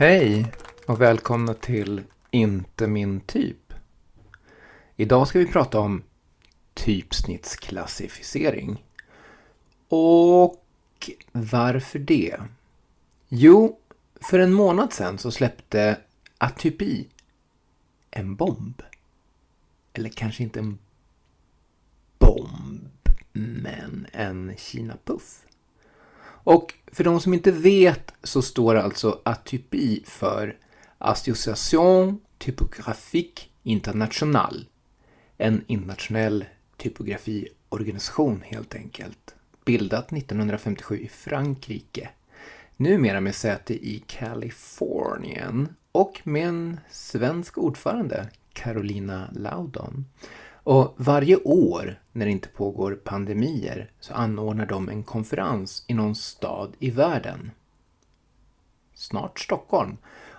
Hej och välkomna till Inte min typ. Idag ska vi prata om typsnittsklassificering. Och varför det? Jo, för en månad sedan så släppte Atypi en bomb. Eller kanske inte en bomb, men en Kina-puff. Och för de som inte vet så står alltså atypi för Association Typographique Internationale. En internationell typografiorganisation helt enkelt. Bildat 1957 i Frankrike. Numera med säte i Kalifornien och med en svensk ordförande, Carolina Laudon. Och varje år när det inte pågår pandemier så anordnar de en konferens i någon stad i världen. Snart Stockholm.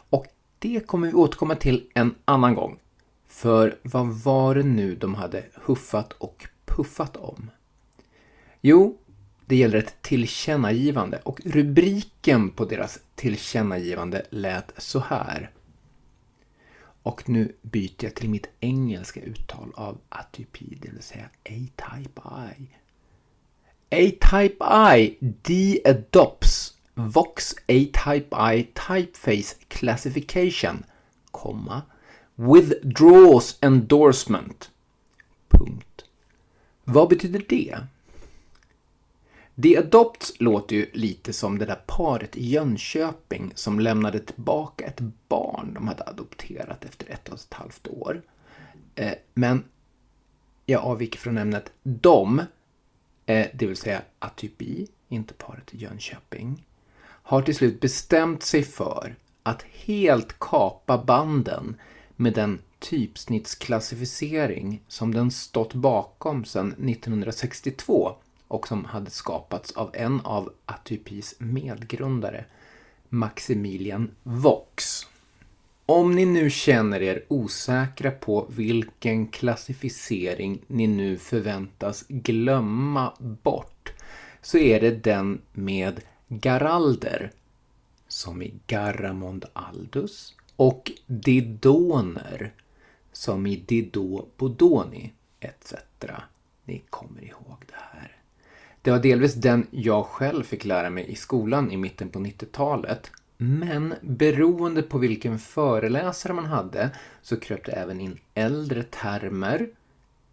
Och det kommer vi återkomma till en annan gång. För vad var det nu de hade huffat och puffat om? Jo, det gäller ett tillkännagivande och rubriken på deras tillkännagivande lät så här. Och nu byter jag till mitt engelska uttal av atypi, det vill säga A-type I. A-type I de-adopts Vox A-type I typeface classification, komma, withdraws endorsement. Punkt. Vad betyder det? The Adopts låter ju lite som det där paret i Jönköping som lämnade tillbaka ett barn de hade adopterat efter ett och ett halvt år. Eh, men jag avviker från ämnet. De, eh, det vill säga Atypi, inte paret i Jönköping, har till slut bestämt sig för att helt kapa banden med den typsnittsklassificering som den stått bakom sedan 1962 och som hade skapats av en av Atypis medgrundare, Maximilian Vox. Om ni nu känner er osäkra på vilken klassificering ni nu förväntas glömma bort så är det den med Garalder, som i Garamond Aldus, och Didoner, som i Dido Bodoni, etc. Ni kommer ihåg det här. Det var delvis den jag själv fick lära mig i skolan i mitten på 90-talet. Men beroende på vilken föreläsare man hade så kröp det även in äldre termer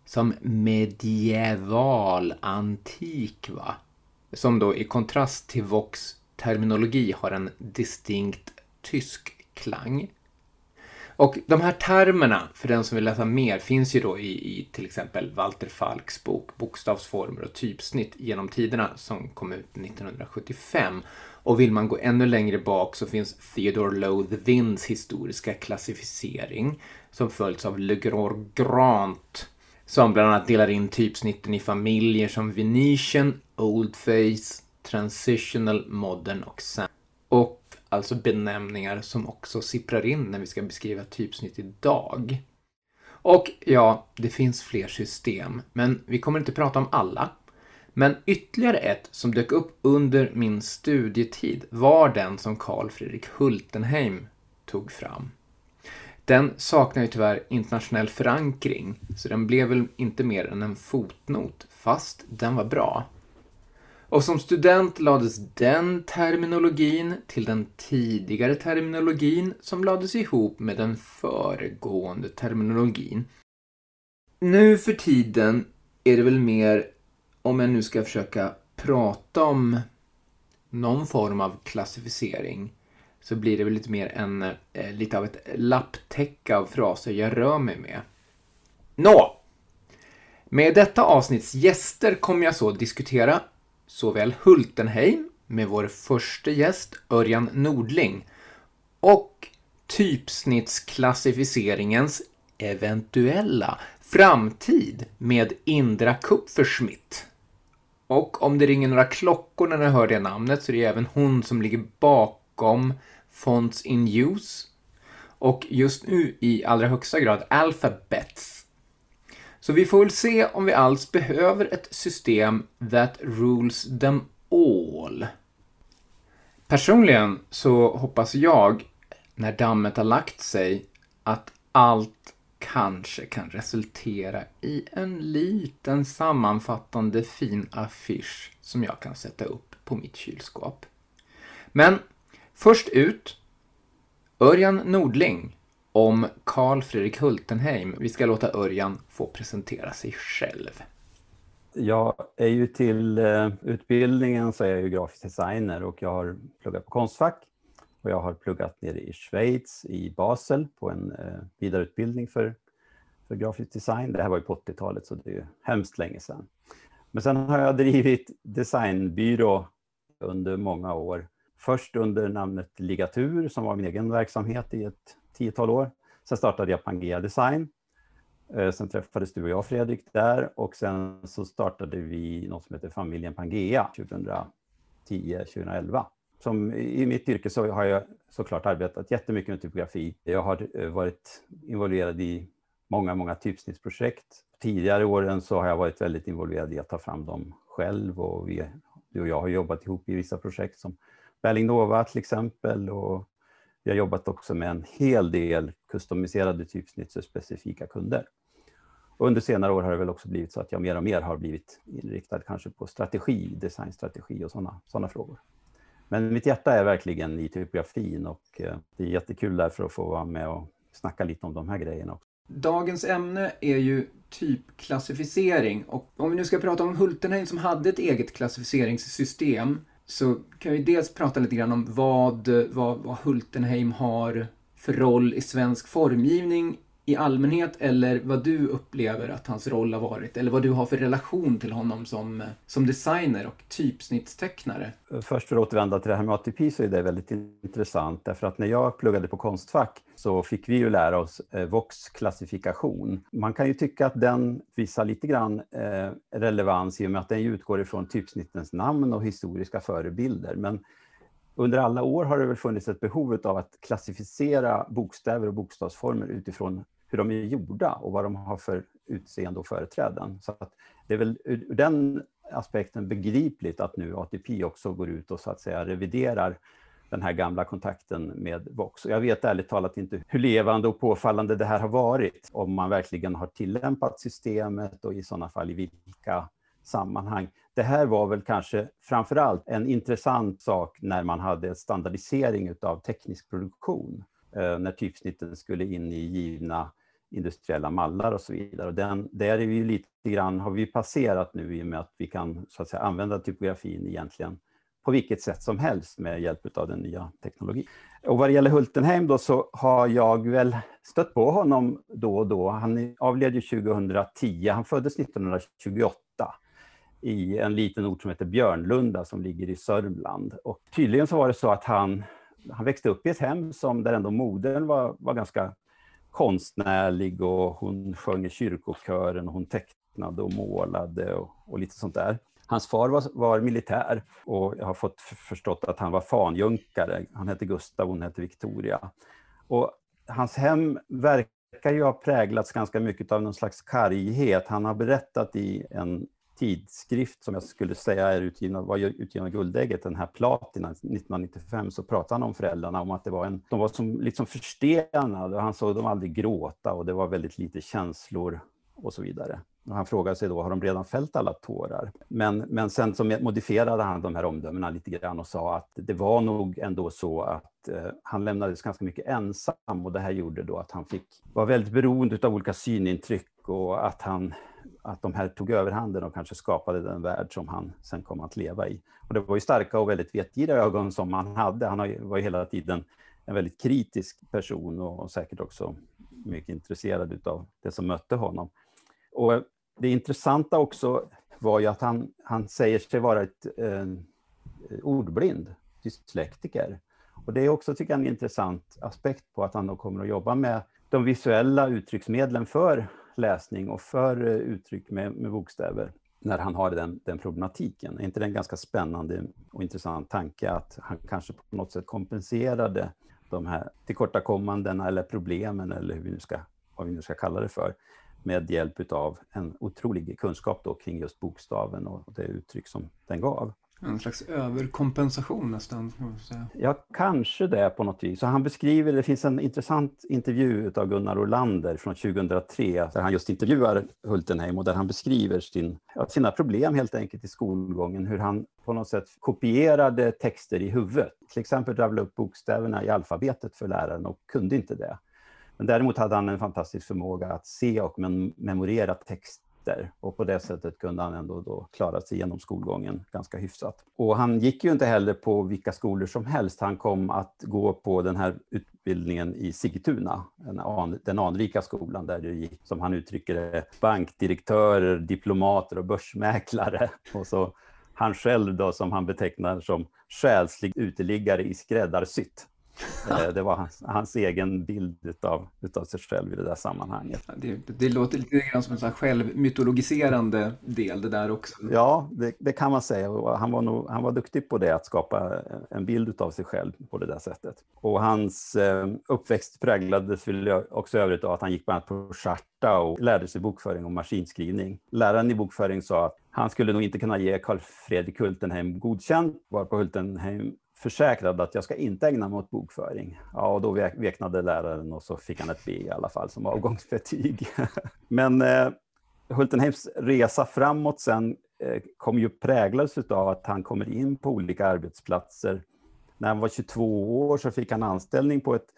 som medieval antik va? Som då i kontrast till Vox terminologi har en distinkt tysk klang. Och de här termerna, för den som vill läsa mer, finns ju då i, i till exempel Walter Falks bok Bokstavsformer och typsnitt genom tiderna som kom ut 1975. Och vill man gå ännu längre bak så finns Theodore Lothvins historiska klassificering som följts av Le Grant som bland annat delar in typsnitten i familjer som Venetian, Oldface, Transitional, Modern och Sam. Och alltså benämningar som också sipprar in när vi ska beskriva typsnitt idag. Och ja, det finns fler system, men vi kommer inte prata om alla. Men ytterligare ett som dök upp under min studietid var den som Carl Fredrik Hultenheim tog fram. Den saknar ju tyvärr internationell förankring, så den blev väl inte mer än en fotnot, fast den var bra. Och som student lades den terminologin till den tidigare terminologin som lades ihop med den föregående terminologin. Nu för tiden är det väl mer, om jag nu ska försöka prata om någon form av klassificering, så blir det väl lite mer en, eh, lite av ett lapptäcke av fraser jag rör mig med. Nå! Med detta avsnitts gäster kommer jag så diskutera såväl Hultenheim med vår första gäst Örjan Nordling och typsnittsklassificeringens eventuella framtid med Indra Kupferschmidt. Och om det ringer några klockor när ni hör det namnet så är det även hon som ligger bakom Fonts in Use och just nu i allra högsta grad alphabets. Så vi får väl se om vi alls behöver ett system that rules them all. Personligen så hoppas jag, när dammet har lagt sig, att allt kanske kan resultera i en liten sammanfattande fin affisch som jag kan sätta upp på mitt kylskåp. Men först ut, Örjan Nordling om Karl Fredrik Hultenheim. Vi ska låta Örjan få presentera sig själv. Jag är ju till eh, utbildningen så är jag ju grafisk designer och jag har pluggat på Konstfack och jag har pluggat nere i Schweiz, i Basel, på en eh, vidareutbildning för, för grafisk design. Det här var ju på 80-talet, så det är ju hemskt länge sedan. Men sen har jag drivit designbyrå under många år. Först under namnet Ligatur, som var min egen verksamhet i ett tiotal år. Sen startade jag Pangea Design. Eh, sen träffades du och jag, Fredrik, där och sen så startade vi något som heter Familjen Pangea 2010-2011 som i mitt yrke så har jag såklart arbetat jättemycket med typografi. Jag har eh, varit involverad i många, många typsnittsprojekt. Tidigare åren så har jag varit väldigt involverad i att ta fram dem själv och vi, du och jag har jobbat ihop i vissa projekt som Berlingnova till exempel och vi har jobbat också med en hel del customiserade typsnitt för specifika kunder. Och under senare år har det väl också blivit så att jag mer och mer har blivit inriktad kanske på strategi, designstrategi och sådana såna frågor. Men mitt hjärta är verkligen i typografin och eh, det är jättekul därför att få vara med och snacka lite om de här grejerna också. Dagens ämne är ju typklassificering och om vi nu ska prata om Hultenheim som hade ett eget klassificeringssystem så kan vi dels prata lite grann om vad, vad, vad Hultenheim har för roll i svensk formgivning i allmänhet eller vad du upplever att hans roll har varit eller vad du har för relation till honom som, som designer och typsnittstecknare? Först för att återvända till det här med ATP så är det väldigt intressant därför att när jag pluggade på Konstfack så fick vi ju lära oss eh, VOX-klassifikation. Man kan ju tycka att den visar lite grann eh, relevans i och med att den utgår ifrån typsnittens namn och historiska förebilder. Men under alla år har det väl funnits ett behov av att klassificera bokstäver och bokstavsformer utifrån hur de är gjorda och vad de har för utseende och företräden. Så att det är väl ur den aspekten begripligt att nu ATP också går ut och så att säga reviderar den här gamla kontakten med Vox. Och jag vet ärligt talat inte hur levande och påfallande det här har varit, om man verkligen har tillämpat systemet och i sådana fall i vilka sammanhang. Det här var väl kanske framför allt en intressant sak när man hade standardisering av teknisk produktion. Eh, när typsnitten skulle in i givna industriella mallar och så vidare. Och den, där är vi lite grann, har vi passerat nu i och med att vi kan så att säga, använda typografin egentligen på vilket sätt som helst med hjälp av den nya teknologin. Och vad det gäller Hultenheim då så har jag väl stött på honom då och då. Han avled ju 2010, han föddes 1928 i en liten ort som heter Björnlunda som ligger i Sörmland. Och tydligen så var det så att han han växte upp i ett hem som där ändå modern var, var ganska konstnärlig och hon sjöng i kyrkokören och hon tecknade och målade och, och lite sånt där. Hans far var, var, militär och jag har fått förstått att han var fanjunkare. Han hette Gustav, och hon hette Victoria. Och hans hem verkar ju ha präglats ganska mycket av någon slags karghet. Han har berättat i en tidskrift som jag skulle säga är utgiven, var utgiven av Guldägget, den här Platina 1995, så pratade han om föräldrarna om att det var en, de var som liksom förstenade och han såg dem aldrig gråta och det var väldigt lite känslor och så vidare. Och han frågade sig då, har de redan fällt alla tårar? Men, men sen så modifierade han de här omdömena lite grann och sa att det var nog ändå så att eh, han lämnades ganska mycket ensam och det här gjorde då att han fick vara väldigt beroende av olika synintryck och att han att de här tog överhanden och kanske skapade den värld som han sen kom att leva i. Och det var ju starka och väldigt vetgiriga ögon som han hade. Han var ju hela tiden en väldigt kritisk person och säkert också mycket intresserad av det som mötte honom. Och det intressanta också var ju att han, han säger sig vara ett eh, ordblind, dyslektiker. Och det är också, tycker jag, en intressant aspekt på att han då kommer att jobba med de visuella uttrycksmedlen för läsning och för eh, uttryck med, med bokstäver när han har den, den problematiken. Är inte det en ganska spännande och intressant tanke att han kanske på något sätt kompenserade de här tillkortakommandena eller problemen eller hur vi nu ska, vad vi nu ska kalla det för med hjälp av en otrolig kunskap då kring just bokstaven och det uttryck som den gav. En slags överkompensation nästan. Man säga. Ja, kanske det på något vis. Så han beskriver, det finns en intressant intervju av Gunnar Orlander från 2003 där han just intervjuar Hultenheim och där han beskriver sin, sina problem helt enkelt i skolgången. Hur han på något sätt kopierade texter i huvudet. Till exempel rabblade upp bokstäverna i alfabetet för läraren och kunde inte det. Men däremot hade han en fantastisk förmåga att se och memorera text meriter och på det sättet kunde han ändå då klara sig genom skolgången ganska hyfsat. Och han gick ju inte heller på vilka skolor som helst. Han kom att gå på den här utbildningen i Sigtuna, den anrika skolan där det gick, som han uttrycker det, bankdirektörer, diplomater och börsmäklare. Och så han själv då som han betecknar som själslig uteliggare i skräddarsytt. Eh, det var hans, hans egen bild utav, utav sig själv i det där sammanhanget. Det, det låter lite grann som en självmytologiserande del det där också. Ja, det, det, kan man säga. Han, var nog, han var duktig på det, att skapa en bild av sig själv på det där sättet. Och hans eh, uppväxt präglades också övrigt av att han gick bland annat på Charta och lärde sig bokföring och maskinskrivning. Läraren i bokföring sa att han skulle nog inte kunna ge Carl Fredrik Hultenheim godkänt, varpå Hultenheim försäkrad att jag ska inte ägna mig åt bokföring. Ja, och då veknade läraren och så fick han ett B i alla fall som avgångsbetyg. Men eh, Hultenheims resa framåt sen eh, kom ju präglas av att han kommer in på olika arbetsplatser. När han var 22 år så fick han anställning på ett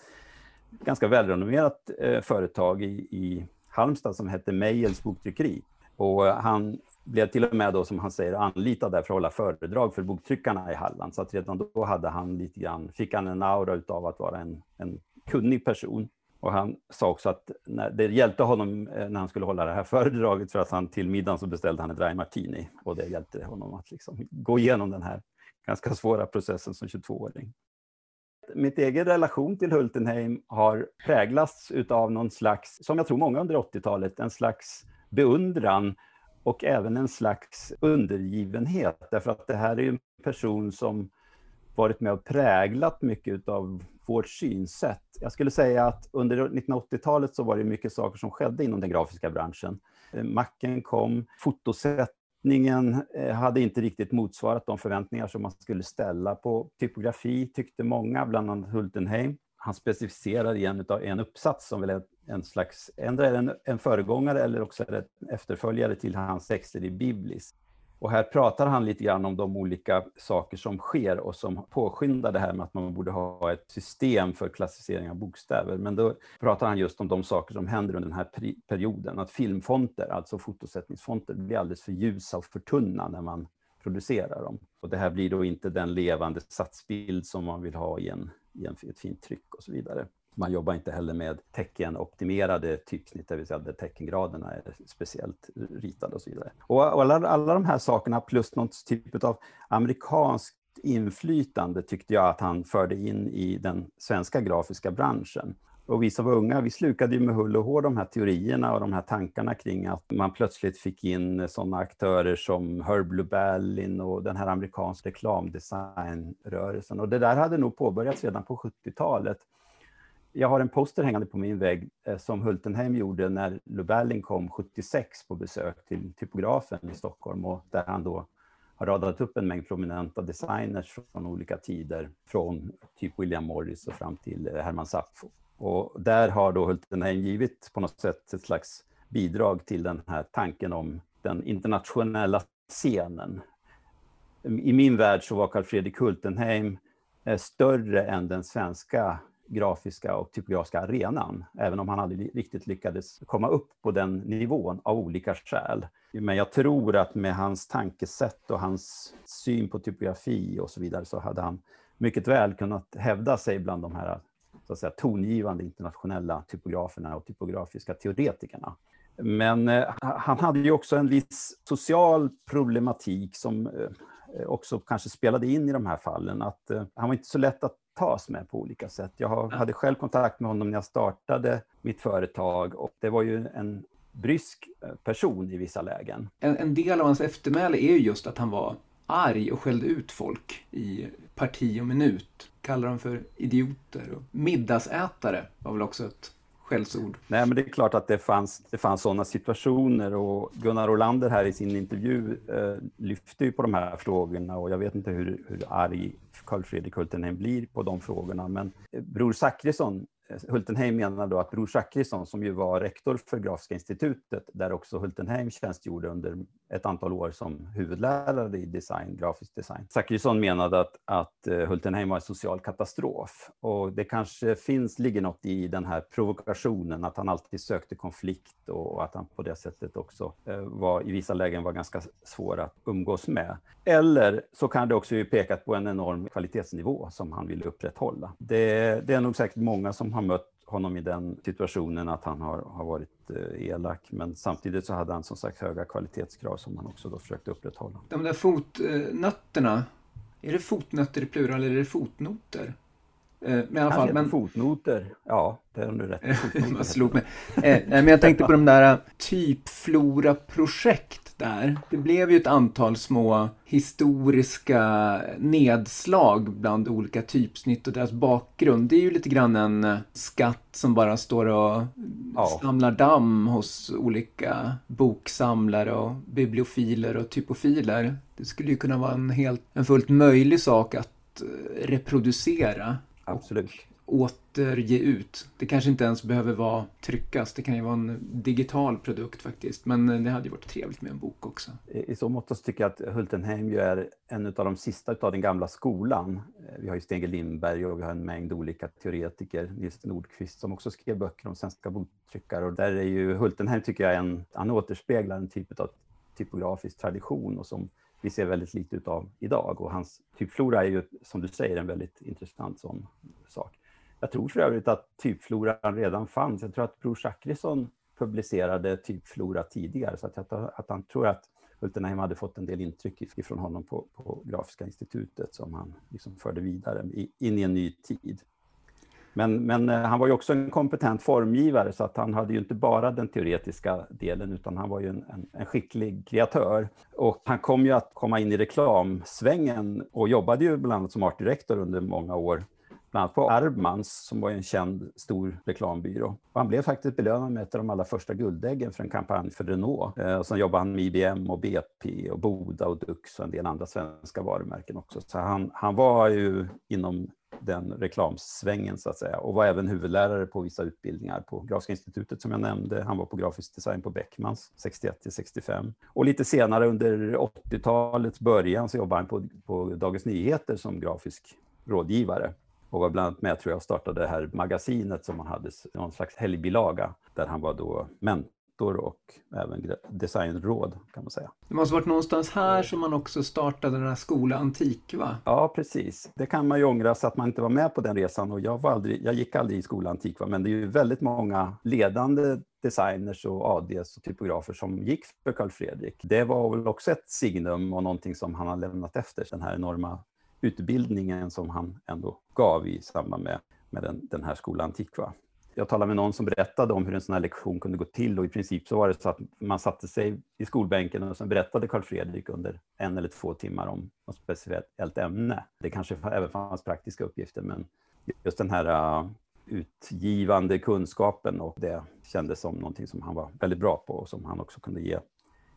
ganska välrenommerat eh, företag i, i Halmstad som hette Meijels boktryckeri. Och eh, han blev till och med då, som han säger, anlitad där för att hålla föredrag för boktryckarna i Halland. Så att redan då hade han lite grann, fick han en aura av att vara en, en kunnig person. Och han sa också att när, det hjälpte honom eh, när han skulle hålla det här föredraget för att han till middagen så beställde han ett Dry Martini. Och det hjälpte honom att liksom gå igenom den här ganska svåra processen som 22-åring. Mitt egen relation till Hultenheim har präglats av någon slags, som jag tror många under 80-talet, en slags beundran och även en slags undergivenhet, därför att det här är en person som varit med och präglat mycket av vårt synsätt. Jag skulle säga att under 1980-talet så var det mycket saker som skedde inom den grafiska branschen. Eh, macken kom, fotosättningen eh, hade inte riktigt motsvarat de förväntningar som man skulle ställa på typografi, tyckte många, bland annat Hultenheim. Han specificerar i en, en uppsats som väl är en slags, ändå en, en föregångare eller också är det en efterföljare till hans texter i Biblis. Och här pratar han lite grann om de olika saker som sker och som påskyndar det här med att man borde ha ett system för klassificering av bokstäver. Men då pratar han just om de saker som händer under den här perioden. Att filmfonter, alltså fotosättningsfonter, blir alldeles för ljusa och för tunna när man producerar dem. Och det här blir då inte den levande satsbild som man vill ha i, en, i en, ett fint tryck och så vidare. Man jobbar inte heller med teckenoptimerade typsnitt, det vill säga där teckengraderna är speciellt ritade och så vidare. Och alla, alla de här sakerna plus någon typ av amerikanskt inflytande tyckte jag att han förde in i den svenska grafiska branschen. Och vi som var unga, vi slukade ju med hull och hår de här teorierna och de här tankarna kring att man plötsligt fick in sådana aktörer som Herb Lubellin och den här amerikanska reklamdesignrörelsen. Och det där hade nog påbörjats redan på 70-talet jag har en poster hängande på min vägg eh, som Hultenheim gjorde när Lubellin kom 76 på besök till typografen i Stockholm och där han då har radat upp en mängd prominenta designers från olika tider, från typ William Morris och fram till eh, Herman Sappho. Och där har då Hultenheim givit på något sätt ett slags bidrag till den här tanken om den internationella scenen. I min värld så var Carl Fredrik Hultenheim eh, större än den svenska grafiska och typografiska arenan, även om han aldrig riktigt lyckades komma upp på den nivån av olika skäl. Men jag tror att med hans tankesätt och hans syn på typografi och så vidare så hade han mycket väl kunnat hävda sig bland de här så att säga, tongivande internationella typograferna och typografiska teoretikerna. Men eh, han hade ju också en viss social problematik som eh, också kanske spelade in i de här fallen. Att eh, han var inte så lätt att tas med på olika sätt. Jag hade själv kontakt med honom när jag startade mitt företag och det var ju en brysk person i vissa lägen. En, en del av hans eftermäle är ju just att han var arg och skällde ut folk i parti och minut kallar dem för idioter. Och middagsätare var väl också ett skällsord. Nej, men det är klart att det fanns, det fanns sådana situationer och Gunnar Olander här i sin intervju eh, lyfte ju på de här frågorna och jag vet inte hur, hur arg Carl Fredrik Hultenheim blir på de frågorna, men eh, Bror Zachrisson Eh, Hultenheim menar då att Bror Zachrisson, som ju var rektor för Grafiska institutet, där också Hultenheim tjänstgjorde under ett antal år som huvudlärare i design, grafisk design. Zachrisson menade att, att eh, Hultenheim var en social katastrof. Och det kanske finns, ligger något i den här provokationen, att han alltid sökte konflikt och att han på det sättet också eh, var, i vissa lägen var ganska svår att umgås med. Eller så kan det också ju pekat på en enorm kvalitetsnivå som han ville upprätthålla. Det, det är nog säkert många som har mött honom i den situationen att han har, har varit eh, elak. Men samtidigt så hade han som sagt höga kvalitetskrav som han också då försökte upprätthålla. De där fotnötterna, är det fotnötter i plural eller är det fotnoter? Eh, men i alla fall, men... Fotnoter, ja, det har du rätt Man slog mig. Eh, men jag tänkte på de där eh, typflora-projekt där. Det blev ju ett antal små historiska nedslag bland olika typsnitt och deras bakgrund. Det är ju lite grann en eh, skatt som bara står och ja. samlar damm hos olika boksamlare och bibliofiler och typofiler. Det skulle ju kunna vara en, helt, en fullt möjlig sak att reproducera Absolut återge ut. Det kanske inte ens behöver vara tryckas, det kan ju vara en digital produkt faktiskt. Men eh, det hade ju varit trevligt med en bok också. I så mått tycker jag att Hultenheim ju är en av de sista av den gamla skolan. Eh, vi har ju Stege Lindberg och vi har en mängd olika teoretiker. Nils Nordqvist som också skrev böcker om svenska boktryckare. Och där är ju Hultenheim, tycker jag, en, han återspeglar en typ av typografisk tradition och som vi ser väldigt lite utav idag. Och hans typflora är ju, som du säger, en väldigt intressant sån sak. Jag tror för övrigt att typfloran redan fanns. Jag tror att Bror Zachrisson publicerade typflora tidigare, så att, jag, att han tror att Hultenheim hade fått en del intryck ifrån honom på, på Grafiska institutet som han liksom förde vidare in i en ny tid. Men, men eh, han var ju också en kompetent formgivare så att han hade ju inte bara den teoretiska delen utan han var ju en, en, en, skicklig kreatör. Och han kom ju att komma in i reklamsvängen och jobbade ju bland annat som artdirektor under många år. Bland annat på Arbmans som var en känd stor reklambyrå. Och han blev faktiskt belönad med ett av de allra första guldäggen för en kampanj för Renault. Eh, och sen jobbade han med IBM och BP och Boda och Dux och en del andra svenska varumärken också. Så han, han var ju inom den reklamsvängen så att säga och var även huvudlärare på vissa utbildningar på Grafiska institutet som jag nämnde. Han var på grafisk design på Beckmans 61 till 65 och lite senare under 80-talets början så jobbade han på, på Dagens Nyheter som grafisk rådgivare och var bland annat med tror jag startade det här magasinet som man hade, någon slags helgbilaga där han var då mentor och även designråd kan man säga. Det måste varit någonstans här som man också startade den här skola Antikva? Ja, precis. Det kan man ju ångra så att man inte var med på den resan och jag, var aldrig, jag gick aldrig i skola Antikva men det är ju väldigt många ledande designers och ADs och typografer som gick för Carl Fredrik. Det var väl också ett signum och någonting som han har lämnat efter, den här enorma utbildningen som han ändå gav i samband med, med den, den här skolan Antiqua. jag talade med någon som berättade om hur en sån här lektion kunde gå till och i princip så var det så att man satte sig i skolbänken och sen berättade Karl Fredrik under en eller två timmar om något speciellt ämne. Det kanske även fanns praktiska uppgifter men just den här uh, utgivande kunskapen och det kändes som någonting som han var väldigt bra på och som han också kunde ge,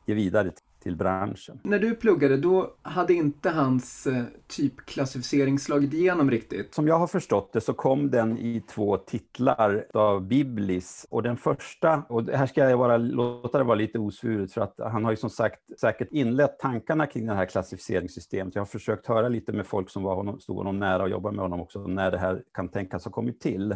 ge vidare till branschen. När du pluggade, då hade inte hans eh, typklassificering slagit igenom riktigt? Som jag har förstått det så kom den i två titlar av Biblis. Och den första, och här ska jag bara låta det vara lite osvuret för att han har ju som sagt säkert inlett tankarna kring det här klassificeringssystemet. Jag har försökt höra lite med folk som var honom, stod honom nära och jobbade med honom också, när det här kan tänkas ha kommit till.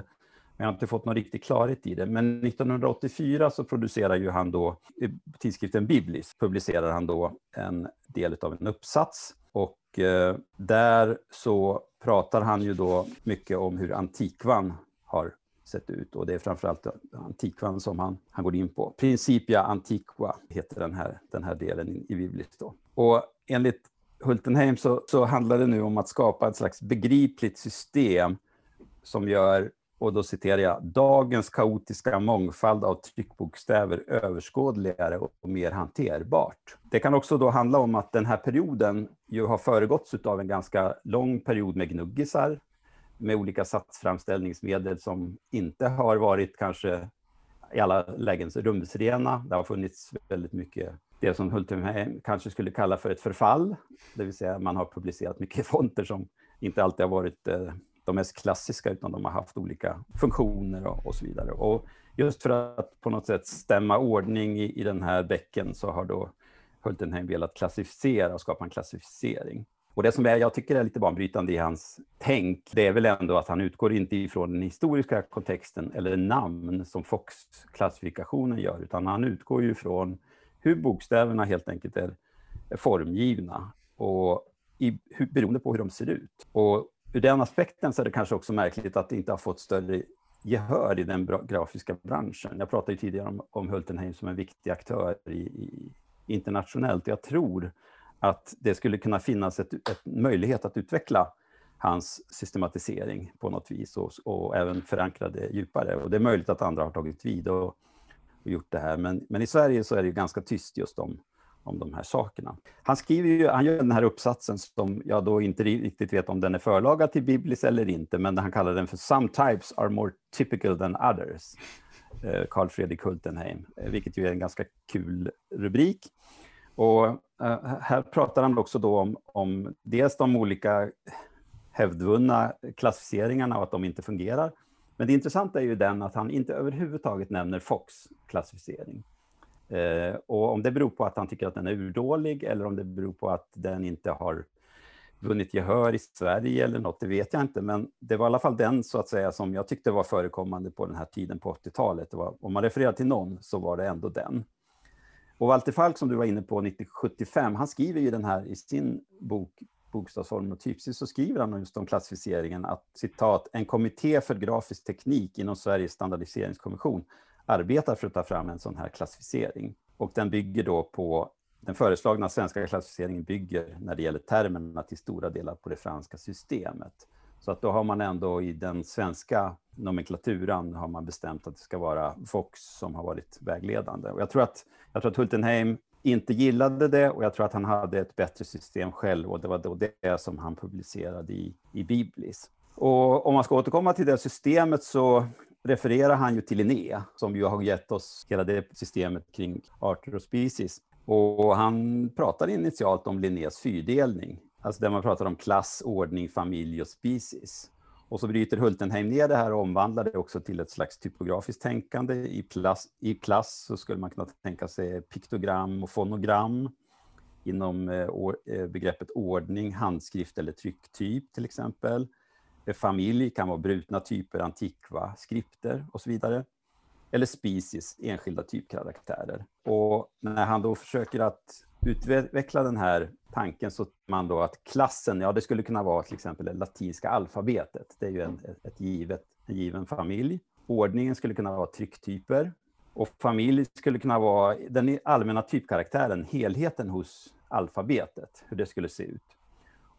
Men jag har inte fått någon riktig klarhet i det. Men 1984 så producerar ju han då, i tidskriften Biblis, publicerar han då en del av en uppsats. Och eh, där så pratar han ju då mycket om hur antikvan har sett ut och det är framförallt antikvan som han, han går in på. Principia antiqua heter den här, den här delen i Biblis då. Och enligt Hultenheim så, så handlar det nu om att skapa ett slags begripligt system som gör och då citerar jag, dagens kaotiska mångfald av tryckbokstäver överskådligare och mer hanterbart. Det kan också då handla om att den här perioden ju har föregåtts av en ganska lång period med gnuggisar, med olika satsframställningsmedel som inte har varit kanske i alla lägen rumsrena. Det har funnits väldigt mycket det som Hultenheim kanske skulle kalla för ett förfall, det vill säga man har publicerat mycket fonter som inte alltid har varit eh, de mest klassiska, utan de har haft olika funktioner och, och så vidare. Och just för att på något sätt stämma ordning i, i den här bäcken så har då Hultenheim velat klassificera och skapa en klassificering. Och det som är, jag tycker är lite banbrytande i hans tänk, det är väl ändå att han utgår inte ifrån den historiska kontexten eller namn som Fox-klassifikationen gör, utan han utgår ju från hur bokstäverna helt enkelt är, är formgivna och i, hur, beroende på hur de ser ut. Och ur den aspekten så är det kanske också märkligt att det inte har fått större gehör i den grafiska branschen. Jag pratade tidigare om, om Hultenheim som en viktig aktör i, i, internationellt. Jag tror att det skulle kunna finnas ett, ett möjlighet att utveckla hans systematisering på något vis och, och, även förankra det djupare. Och det är möjligt att andra har tagit vid och, och gjort det här, men, men i Sverige så är det ganska tyst just om, om de här sakerna. Han skriver ju, han gör den här uppsatsen som jag då inte riktigt vet om den är förlagad till Biblis eller inte, men han kallar den för Some types are more typical than others. Eh, Carl Fredrik Hultenheim, eh, vilket ju är en ganska kul rubrik. Och eh, här pratar han också då om, om dels de olika hävdvunna klassificeringarna och att de inte fungerar. Men det intressanta är ju den att han inte överhuvudtaget nämner Fox klassificering. Eh, och om det beror på att han tycker att den är urdålig eller om det beror på att den inte har vunnit gehör i Sverige eller något, det vet jag inte. Men det var i alla fall den så att säga som jag tyckte var förekommande på den här tiden på 80-talet. Om man refererar till någon så var det ändå den. Och Walter Falk som du var inne på 1975, han skriver ju den här i sin bok Bokstavsformen och typsys, så skriver han just om klassificeringen att citat, en kommitté för grafisk teknik inom Sveriges standardiseringskommission arbetar för att ta fram en sån här klassificering. Och den bygger då på den föreslagna svenska klassificeringen bygger när det gäller termerna till stora delar på det franska systemet. Så att då har man ändå i den svenska nomenklaturan har man bestämt att det ska vara Fox som har varit vägledande. Och jag, tror att, jag tror att Hultenheim inte gillade det och jag tror att han hade ett bättre system själv och det var då det som han publicerade i, i Biblis. Och om man ska återkomma till det systemet så refererar han ju till Linné som ju har gett oss hela det systemet kring arter och species. Och han pratar initialt om Linnés fyrdelning, alltså där man pratar om klass, ordning, familj och species. Och så bryter Hultenheim ner det här och omvandlar det också till ett slags typografiskt tänkande. I, klass, I klass så skulle man kunna tänka sig piktogram och fonogram inom eh, eh, begreppet ordning, handskrift eller trycktyp till exempel. Familj kan vara brutna typer, antikva, skripter och så vidare. Eller species, enskilda typkaraktärer. Och när han då försöker att utveckla den här tanken så man då att klassen, ja det skulle kunna vara till exempel det latinska alfabetet. Det är ju en, ett givet, en given familj. Ordningen skulle kunna vara trycktyper. Och familj skulle kunna vara den allmänna typkaraktären, helheten hos alfabetet, hur det skulle se ut.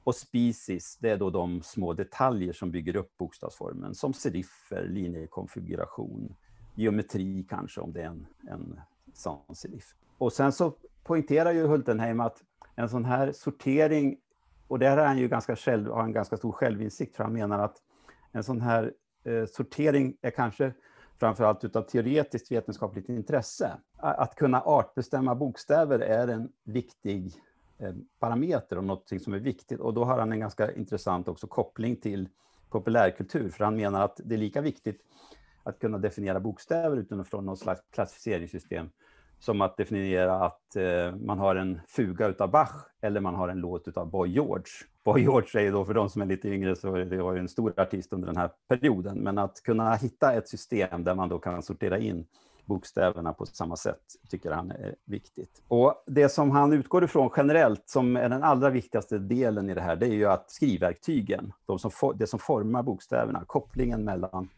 Och species, det är då de små detaljer som bygger upp bokstavsformen, som seriffer, linjekonfiguration, geometri kanske, om det är en, en sån serif. Och sen så poängterar ju Hultenheim att en sån här sortering, och där är han ju ganska själv, har en ganska stor självinsikt, för han menar att en sån här eh, sortering är kanske framförallt utav teoretiskt vetenskapligt intresse. Att kunna artbestämma bokstäver är en viktig Eh, parameter och något som är viktigt. Och då har han en ganska intressant också koppling till populärkultur, för han menar att det är lika viktigt att kunna definiera bokstäver utifrån något slags klassificeringssystem som att definiera att eh, man har en fuga utav Bach eller man har en låt utav Boy George. Boy George är då för de som är lite yngre så det var ju en stor artist under den här perioden, men att kunna hitta ett system där man då kan sortera in bokstäverna på samma sätt tycker han är viktigt. Och det som han utgår ifrån generellt som är den allra viktigaste delen i det här, det är ju att skrivverktygen, de som for, det som formar bokstäverna, kopplingen mellan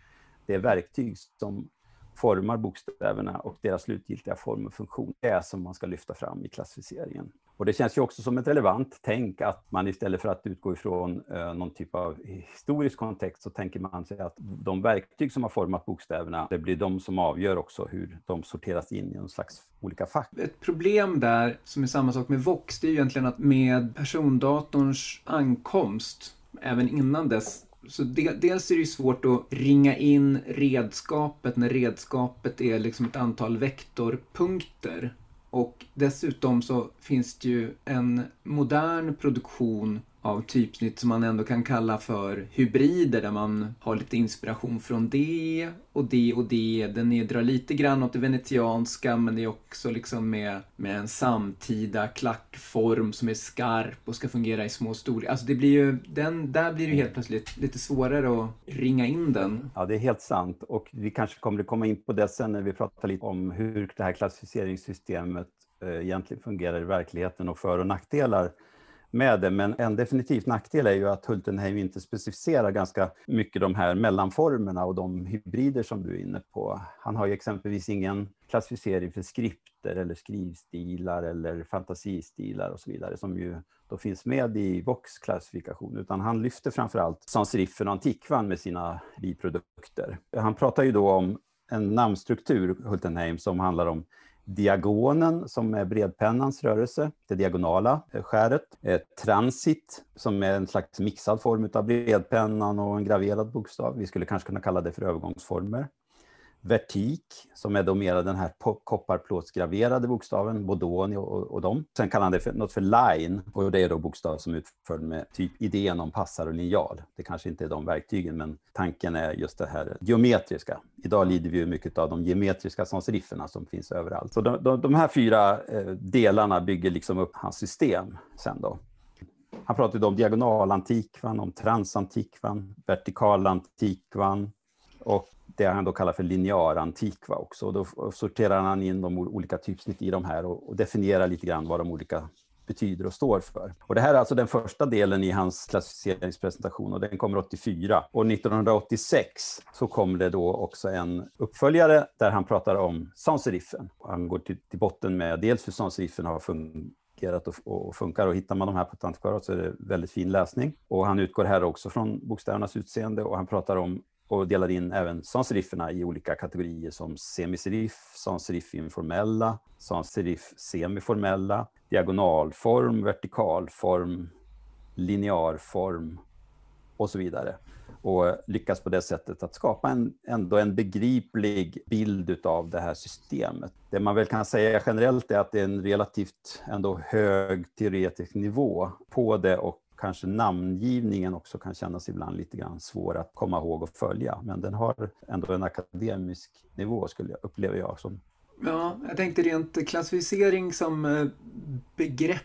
det verktyg som formar bokstäverna och deras slutgiltiga form och funktion är som man ska lyfta fram i klassificeringen. Och det känns ju också som ett relevant tänk att man istället för att utgå ifrån eh, någon typ av historisk kontext så tänker man sig att de verktyg som har format bokstäverna, det blir de som avgör också hur de sorteras in i någon slags olika fack. Ett problem där, som är samma sak med Vox, det är ju egentligen att med persondatorns ankomst, även innan dess Så de, dels är det ju svårt att ringa in redskapet när redskapet är liksom ett antal vektorpunkter. Och dessutom så finns det ju en modern produktion av typsnitt som man ändå kan kalla för hybrider där man har lite inspiration från det och det och det. Den drar lite grann åt det venetianska men det är också liksom med, med en samtida klackform som är skarp och ska fungera i små storlekar. Alltså det blir ju, den, där blir det helt plötsligt lite svårare att ringa in den. Ja, det är helt sant och vi kanske kommer att komma in på det sen när vi pratar lite om hur det här klassificeringssystemet eh, egentligen fungerar i verkligheten och för och nackdelar med det. Men en definitiv nackdel är ju att Hultenheim inte specificerar ganska mycket de här mellanformerna och de hybrider som du är inne på. Han har ju exempelvis ingen klassificering för skripter eller skrivstilar eller fantasistilar och så vidare som ju då finns med i Vox klassifikation, utan han lyfter framförallt sans-serifen och antikvan med sina biprodukter. Han pratar ju då om en namnstruktur, Hultenheim, som handlar om diagonen som är bredpennans rörelse, det diagonala skäret. Transit som är en slags mixad form av bredpennan och en graverad bokstav. Vi skulle kanske kunna kalla det för övergångsformer vertik, som är då mera den här kopparplåtsgraverade bokstaven, Bodoni och, och dem. Sen kallar han det för något för line, och det är då bokstav som är utförd med typ idén om passar och linjal. Det kanske inte är de verktygen, men tanken är just det här geometriska. Idag lider vi ju mycket av de geometriska sansrifferna som finns överallt. Så de, de, de här fyra eh, delarna bygger liksom upp hans system sen då. Han pratade om diagonalantikvan, om transantikvan, vertikalantikvan och det han då kallar för linjär antikva också. Och då sorterar han in de olika typsnitt i de här och, och definierar lite grann vad de olika betyder och står för. Och det här är alltså den första delen i hans klassificeringspresentation och den kommer 84. Och 1986 så kom det då också en uppföljare där han pratar om sanserifen. Han går till, till botten med dels hur sanserifen har fungerat och, och, funkar och hittar man de här på ett antikvariat så är det väldigt fin läsning. Och han utgår här också från bokstävernas utseende och han pratar om och delar in även sans-serifferna i olika kategorier som semiserif, sans-serif informella, sans-serif semiformella, diagonalform, vertikalform, linearform och så vidare. Och lyckas på det sättet att skapa en, ändå en begriplig bild av det här systemet. Det man väl kan säga generellt är att det är en relativt ändå hög teoretisk nivå på det och kanske namngivningen också kan kännas ibland lite grann svår att komma ihåg och följa. Men den har ändå en akademisk nivå, skulle jag, upplever jag som. Ja, jag tänkte rent klassificering som eh, begrepp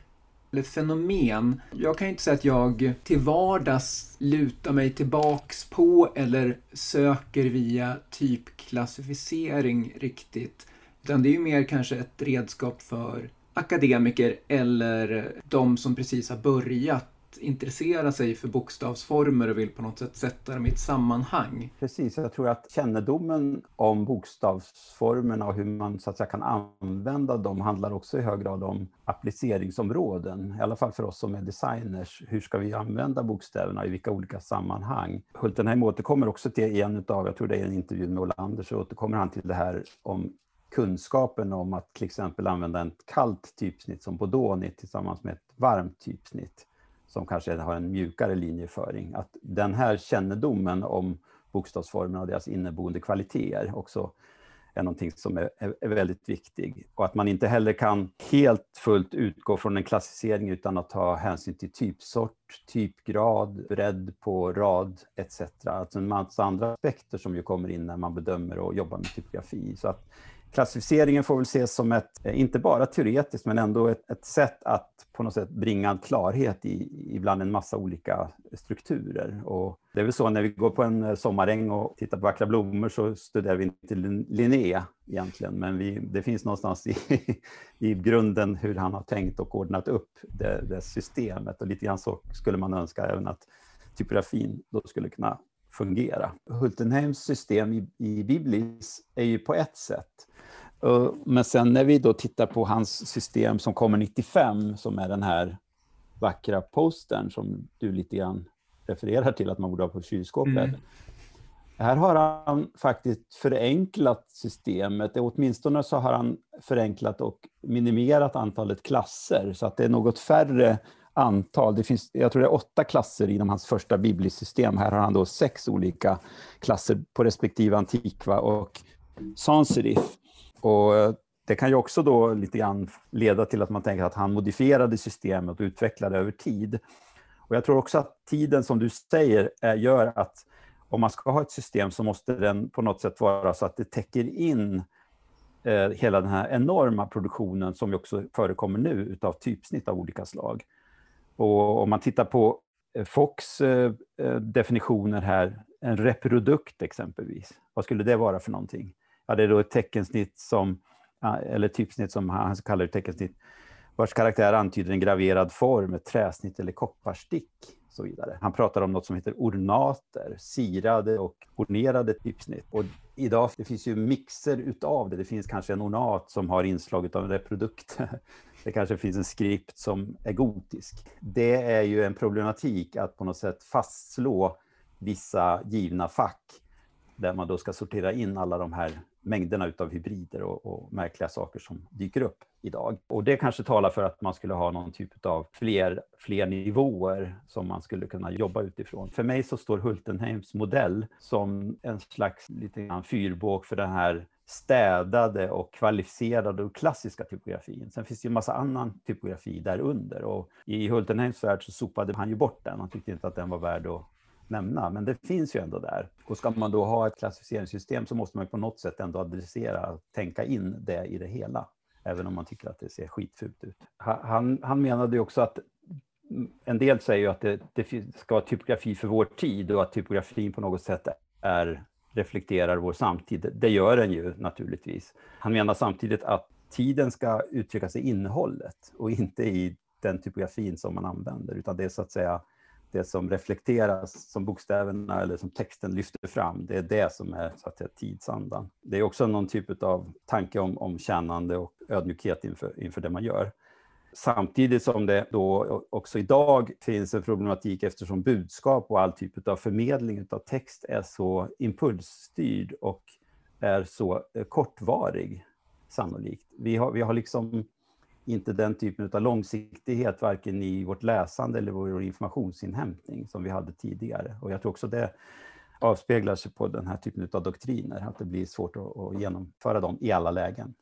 eller fenomen. Jag kan ju inte säga att jag till vardags lutar mig tillbaks på eller söker via typklassificering riktigt. Utan det är ju mer kanske ett redskap för akademiker eller de som precis har börjat intressera sig för bokstavsformer och vill på något sätt sätta dem i ett sammanhang. Precis, jag tror att kännedomen om bokstavsformerna och hur man så att säga, kan använda dem handlar också i hög grad om appliceringsområden. I alla fall för oss som är designers. Hur ska vi använda bokstäverna i vilka olika sammanhang? Hultenheim återkommer också till en av, jag tror det är en intervju med Olander, så återkommer han till det här om kunskapen om att till exempel använda ett kallt typsnitt som Bodoni tillsammans med ett varmt typsnitt som kanske har en mjukare linjeföring. Att den här kännedomen om bokstavsformerna och deras inneboende kvaliteter också är någonting som är, är, väldigt viktig. Och att man inte heller kan helt fullt utgå från en klassificering utan att ta hänsyn till typsort, typgrad, bredd på rad etc. Alltså en massa andra aspekter som ju kommer in när man bedömer och jobbar med typografi. Så att klassificeringen får väl ses som ett, eh, inte bara teoretiskt, men ändå ett, ett sätt att på något sätt bringa klarhet i, ibland en massa olika strukturer. Och det är väl så när vi går på en eh, sommaräng och tittar på vackra blommor så studerar vi inte Linné egentligen, men vi, det finns någonstans i, i grunden hur han har tänkt och ordnat upp det, det systemet. Och lite grann så skulle man önska även att typografin då skulle kunna fungera. Hultenheims system i, i Biblis är ju på ett sätt men sen när vi då tittar på hans system som kommer 95, som är den här vackra postern som du lite grann refererar till att man borde ha på kylskåpet. Mm. Här har han faktiskt förenklat systemet. Åtminstone så har han förenklat och minimerat antalet klasser så att det är något färre antal. Det finns, jag tror det är åtta klasser inom hans första biblisystem. Här har han då sex olika klasser på respektive Antikva och Sans-serif. Och eh, det kan ju också då lite grann leda till att man tänker att han modifierade systemet och utvecklade över tid. Och jag tror också att tiden, som du säger, eh, gör att om man ska ha ett system så måste den på något sätt vara så att det täcker in eh, hela den här enorma produktionen som också förekommer nu utav typsnitt av olika slag. Och om man tittar på eh, Fox eh, definitioner här, en reprodukt exempelvis, vad skulle det vara för någonting? Ja, det är då ett teckensnitt som, eller typsnitt som han kallar det teckensnitt, vars karaktär antyder en graverad form, ett träsnitt eller kopparstick. Så vidare. Han pratar om något som heter ornater, sirade och ornerade typsnitt. Och idag det finns ju mixer utav det. Det finns kanske en ornat som har inslag av en reprodukt. Det kanske finns en skript som är gotisk. Det är ju en problematik att på något sätt fastslå vissa givna fack där man då ska sortera in alla de här mängderna utav hybrider och, och, märkliga saker som dyker upp idag. Och det kanske talar för att man skulle ha någon typ av fler, fler nivåer som man skulle kunna jobba utifrån. För mig så står Hultenheims modell som en slags lite grann fyrbåk för den här städade och kvalificerade och klassiska typografin. Sen finns det ju en massa annan typografi därunder och i Hultenheims värld så sopade han ju bort den. Han tyckte inte att den var värd att nämna, men det finns ju ändå där. Och ska man då ha ett klassificeringssystem så måste man på något sätt ändå adressera, tänka in det i det hela, även om man tycker att det ser skitfult ut. Han, han menade ju också att en del säger ju att det, det ska vara typografi för vår tid och att typografin på något sätt är reflekterar vår samtid. Det gör den ju naturligtvis. Han menar samtidigt att tiden ska uttryckas i innehållet och inte i den typografin som man använder, utan det är så att säga det som reflekteras som bokstäverna eller som texten lyfter fram, det är det som är så att säga, tidsandan. Det är också någon typ av tanke om, om tjänande och ödmjukhet inför, inför det man gör. Samtidigt som det då också idag finns en problematik eftersom budskap och all typ av förmedling av text är så impulsstyrd och är så eh, kortvarig, sannolikt. Vi har, vi har liksom inte den typen av långsiktighet, varken i vårt läsande eller vår informationsinhämtning som vi hade tidigare. Och jag tror också det avspeglar sig på den här typen av doktriner, att det blir svårt att, att genomföra dem i alla lägen.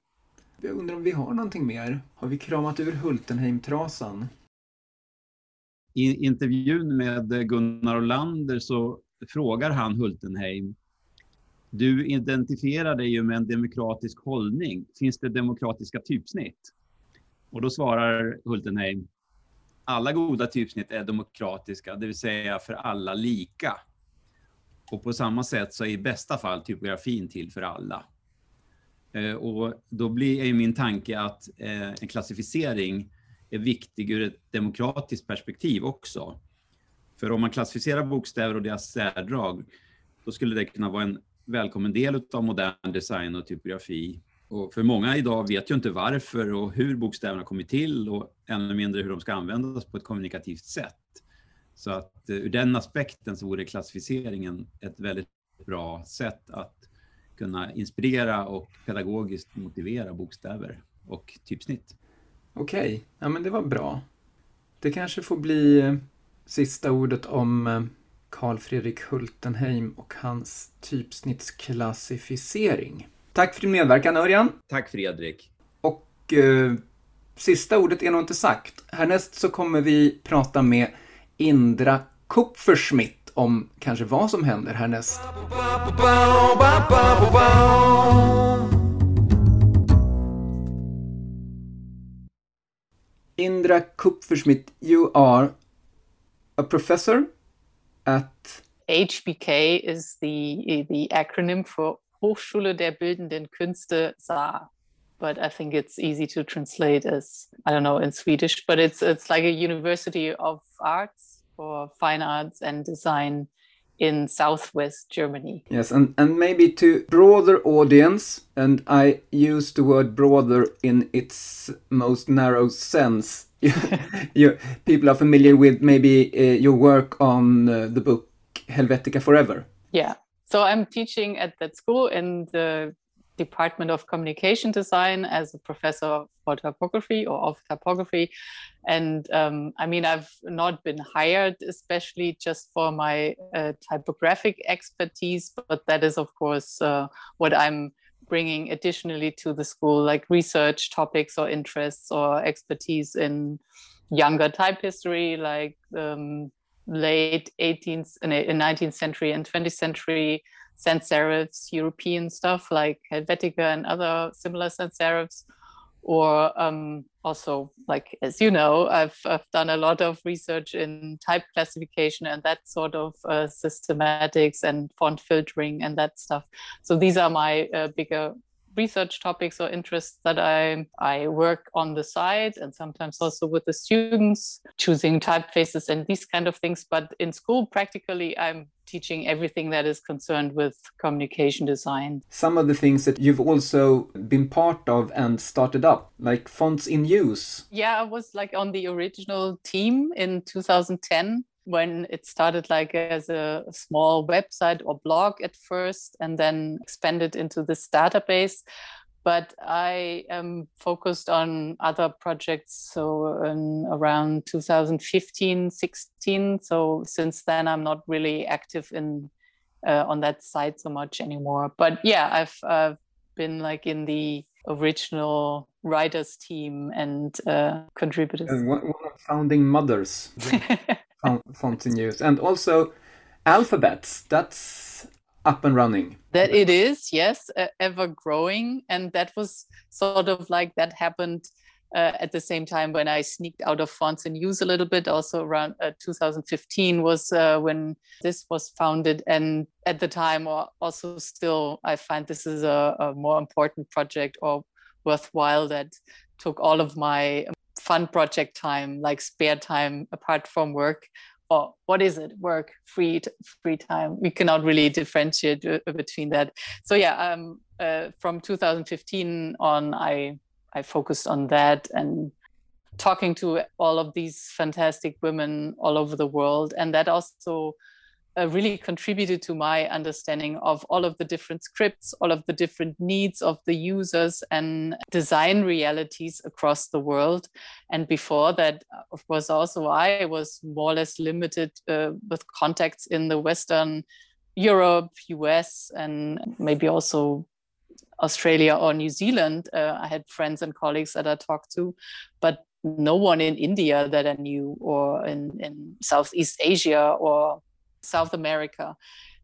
Jag undrar om vi har någonting mer? Har vi kramat ur Hultenheim-trasan? I intervjun med Gunnar Olander så frågar han Hultenheim du identifierar dig ju med en demokratisk hållning. Finns det demokratiska typsnitt? Och då svarar Hultenheim, alla goda typsnitt är demokratiska, det vill säga för alla lika. Och på samma sätt så är i bästa fall typografin till för alla. Eh, och då blir ju min tanke att eh, en klassificering är viktig ur ett demokratiskt perspektiv också. För om man klassificerar bokstäver och deras särdrag, då skulle det kunna vara en välkommen del av modern design och typografi. Och för många idag vet ju inte varför och hur bokstäverna kommit till och ännu mindre hur de ska användas på ett kommunikativt sätt. Så att eh, ur den aspekten så vore klassificeringen ett väldigt bra sätt att kunna inspirera och pedagogiskt motivera bokstäver och typsnitt. Okej, okay. ja men det var bra. Det kanske får bli eh, sista ordet om Karl Carl Fredrik Hultenheim och hans typsnittsklassificering. Tack för din medverkan Örjan. Tack Fredrik. Och eh, sista ordet är nog inte sagt. Härnäst så kommer vi prata med Indra Kupferschmidt om kanske vad som händer härnäst. Indra Kupferschmidt, you are a professor at HBK is the the acronym for Hochschule der Bildenden Künste Saar. But I think it's easy to translate as I don't know in Swedish, but it's it's like a university of arts for fine arts and design in southwest Germany. Yes, and, and maybe to broader audience, and I use the word broader in its most narrow sense. you, people are familiar with maybe uh, your work on uh, the book Helvetica Forever. Yeah, so I'm teaching at that school in the Department of Communication Design as a professor for typography or of typography. And um, I mean, I've not been hired especially just for my uh, typographic expertise, but that is, of course, uh, what I'm bringing additionally to the school, like research topics or interests or expertise in younger type history, like um, late 18th and 19th century and 20th century sans serifs, European stuff like Helvetica and other similar sans serifs. Or um, also, like as you know, I've, I've done a lot of research in type classification and that sort of uh, systematics and font filtering and that stuff. So these are my uh, bigger research topics or interests that I, I work on the side and sometimes also with the students, choosing typefaces and these kind of things. But in school, practically, I'm teaching everything that is concerned with communication design. Some of the things that you've also been part of and started up, like Fonts in Use. Yeah, I was like on the original team in 2010 when it started like as a small website or blog at first and then expanded into this database. But i am focused on other projects so in around 2015 16 so since then i'm not really active in uh, on that site so much anymore. But yeah i've uh, been like in the original writers team and uh, contributors. And one, one of founding mothers fonts in use. And also Alphabettes, that's up and running. That it is, yes, uh, ever growing. And that was sort of like that happened uh, at the same time when I sneaked out of Fonts in Use a little bit. Also around uh, 2015 was uh, when this was founded. And at the time, or also still, I find this is a, a more important project or worthwhile that took all of my fun project time, like spare time apart from work. Or what is it? Work, free free time. We cannot really differentiate uh, between that. So yeah, um, uh, from 2015 on, I I focused on that and talking to all of these fantastic women all over the world, and that also uh, really contributed to my understanding of all of the different scripts, all of the different needs of the users and design realities across the world. And before that, of course, also I was more or less limited uh, with contacts in the Western Europe, US, and maybe also Australia or New Zealand. Uh, I had friends and colleagues that I talked to, but no one in India that I knew, or in, in Southeast Asia, or South America.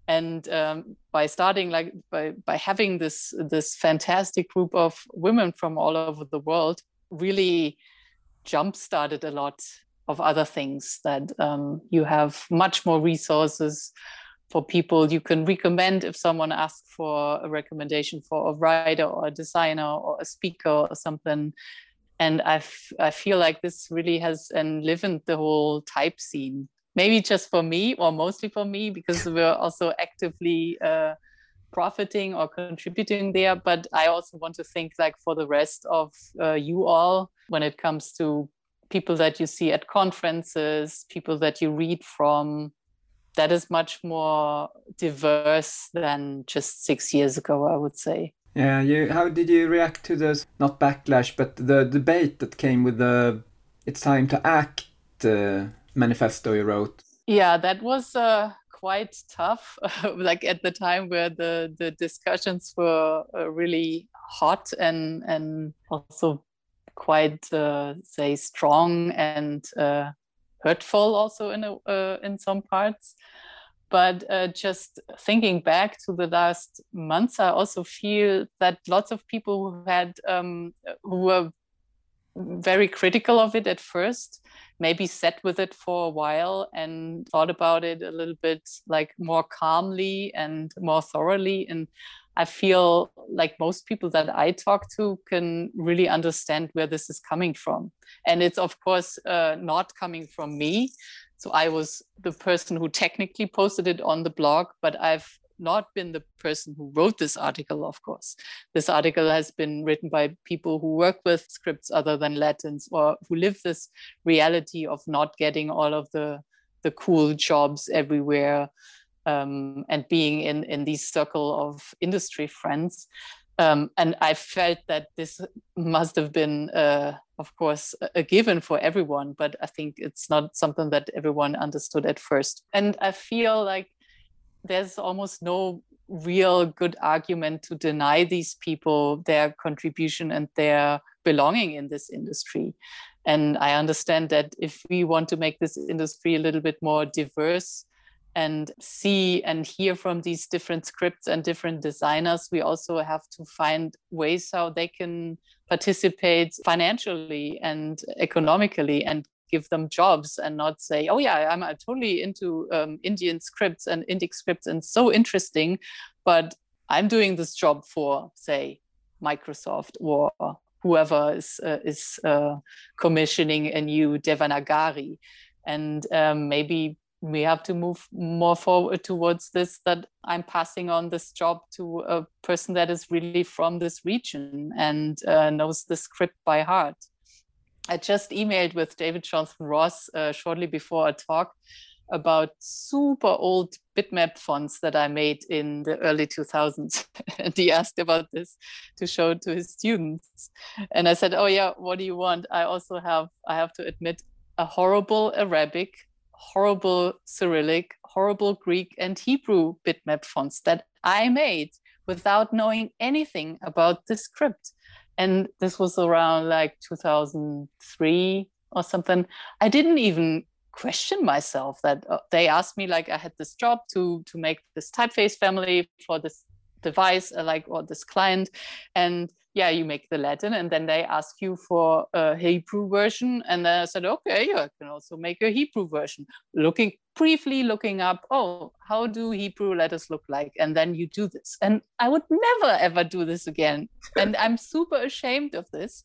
And um, by starting like by, by having this this fantastic group of women from all over the world, really jump started a lot of other things that um, you have much more resources for people you can recommend if someone asks for a recommendation for a writer or a designer or a speaker or something and I, I feel like this really has enlivened the whole type scene maybe just for me or mostly for me because we're also actively uh, profiting or contributing there. But i also want to think like for the rest of uh, you all when it comes to people that you see at conferences people that you read from that is much more diverse than just six years ago i would say. Yeah you how did you react to this not backlash but the debate that came with the it's time to act uh, manifesto you wrote? Yeah, that was uh, quite tough. like at the time where the the discussions were uh, really hot and and also quite uh, say strong and uh, hurtful also in a, uh, in some parts. But uh, just thinking back to the last months, I also feel that lots of people who had um, who were very critical of it at first maybe sat with it for a while and thought about it a little bit like more calmly and more thoroughly. And i feel like most people that i talk to can really understand where this is coming from. And it's of course uh, not coming from me. So i was the person who technically posted it on the blog but i've not been the person who wrote this article, of course. This article has been written by people who work with scripts other than Latins or who live this reality of not getting all of the, the cool jobs everywhere um, and being in, in this circle of industry friends. Um, and I felt that this must have been, uh, of course, a given for everyone, but I think it's not something that everyone understood at first. And I feel like there's almost no real good argument to deny these people their contribution and their belonging in this industry. And I understand that if we want to make this industry a little bit more diverse, and see and hear from these different scripts and different designers, we also have to find ways how they can participate financially and economically and give them jobs and not say, oh, yeah, I'm, totally into um, Indian scripts and Indic scripts and so interesting, but I'm doing this job for, say, Microsoft or whoever is, uh, is uh, commissioning a new Devanagari. And um, maybe we have to move more forward towards this that i'm passing on this job to a person that is really from this region and uh, knows the script by heart i just emailed with david jonathan ross uh, shortly before a talk about super old bitmap fonts that i made in the early 2000s and he asked about this to show to his students. And i said oh yeah what do you want? I also have i have to admit a horrible arabic horrible Cyrillic, horrible Greek and Hebrew bitmap fonts that I made without knowing anything about the script. And this was around like 2003 or something. I didn't even question myself that uh, they asked me like I had this job to to make this typeface family for this device uh, like or this client and yeah, you make the Latin and then they ask you for a Hebrew version. And then I said, okay, yeah, I can also make a Hebrew version. Looking briefly looking up, oh, how do Hebrew letters look like? And then you do this. And I would never ever do this again. and I'm super ashamed of this.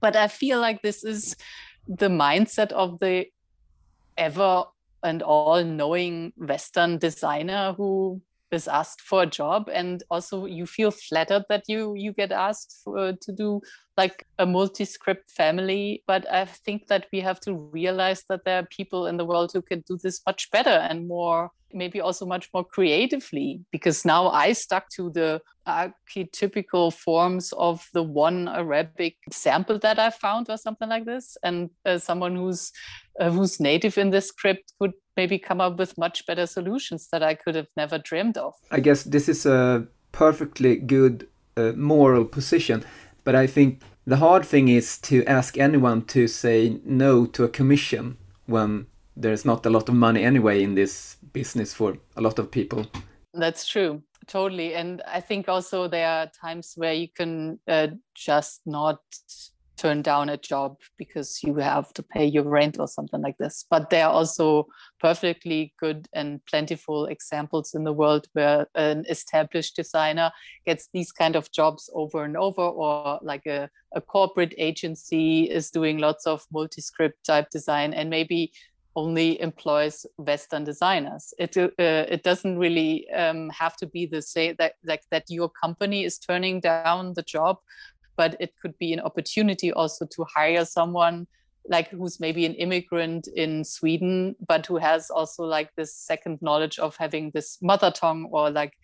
But I feel like this is the mindset of the ever and all knowing Western designer who is asked for a job and also you feel flattered that you you get asked for, to do like a multi-script family. But i think that we have to realize that there are people in the world who can do this much better and more maybe also much more creatively. Because now i stuck to the archetypical forms of the one arabic sample that i found or something like this. And uh, someone who's uh, who's native in this script could maybe come up with much better solutions that i could have never dreamed of i guess this is a perfectly good uh, moral position but I think the hard thing is to ask anyone to say no to a commission when there's not a lot of money anyway in this business for a lot of people. That's true, totally. And I think also there are times where you can uh, just not turn down a job because you have to pay your rent or something like this. But there are also perfectly good and plentiful examples in the world where an established designer gets these kind of jobs over and over, or like a, a corporate agency is doing lots of multi-script type design and maybe only employs Western designers. It uh, it doesn't really um, have to be the same that like that your company is turning down the job but it could be an opportunity also to hire someone like who's maybe an immigrant in Sweden, but who has also like this second knowledge of having this mother tongue or like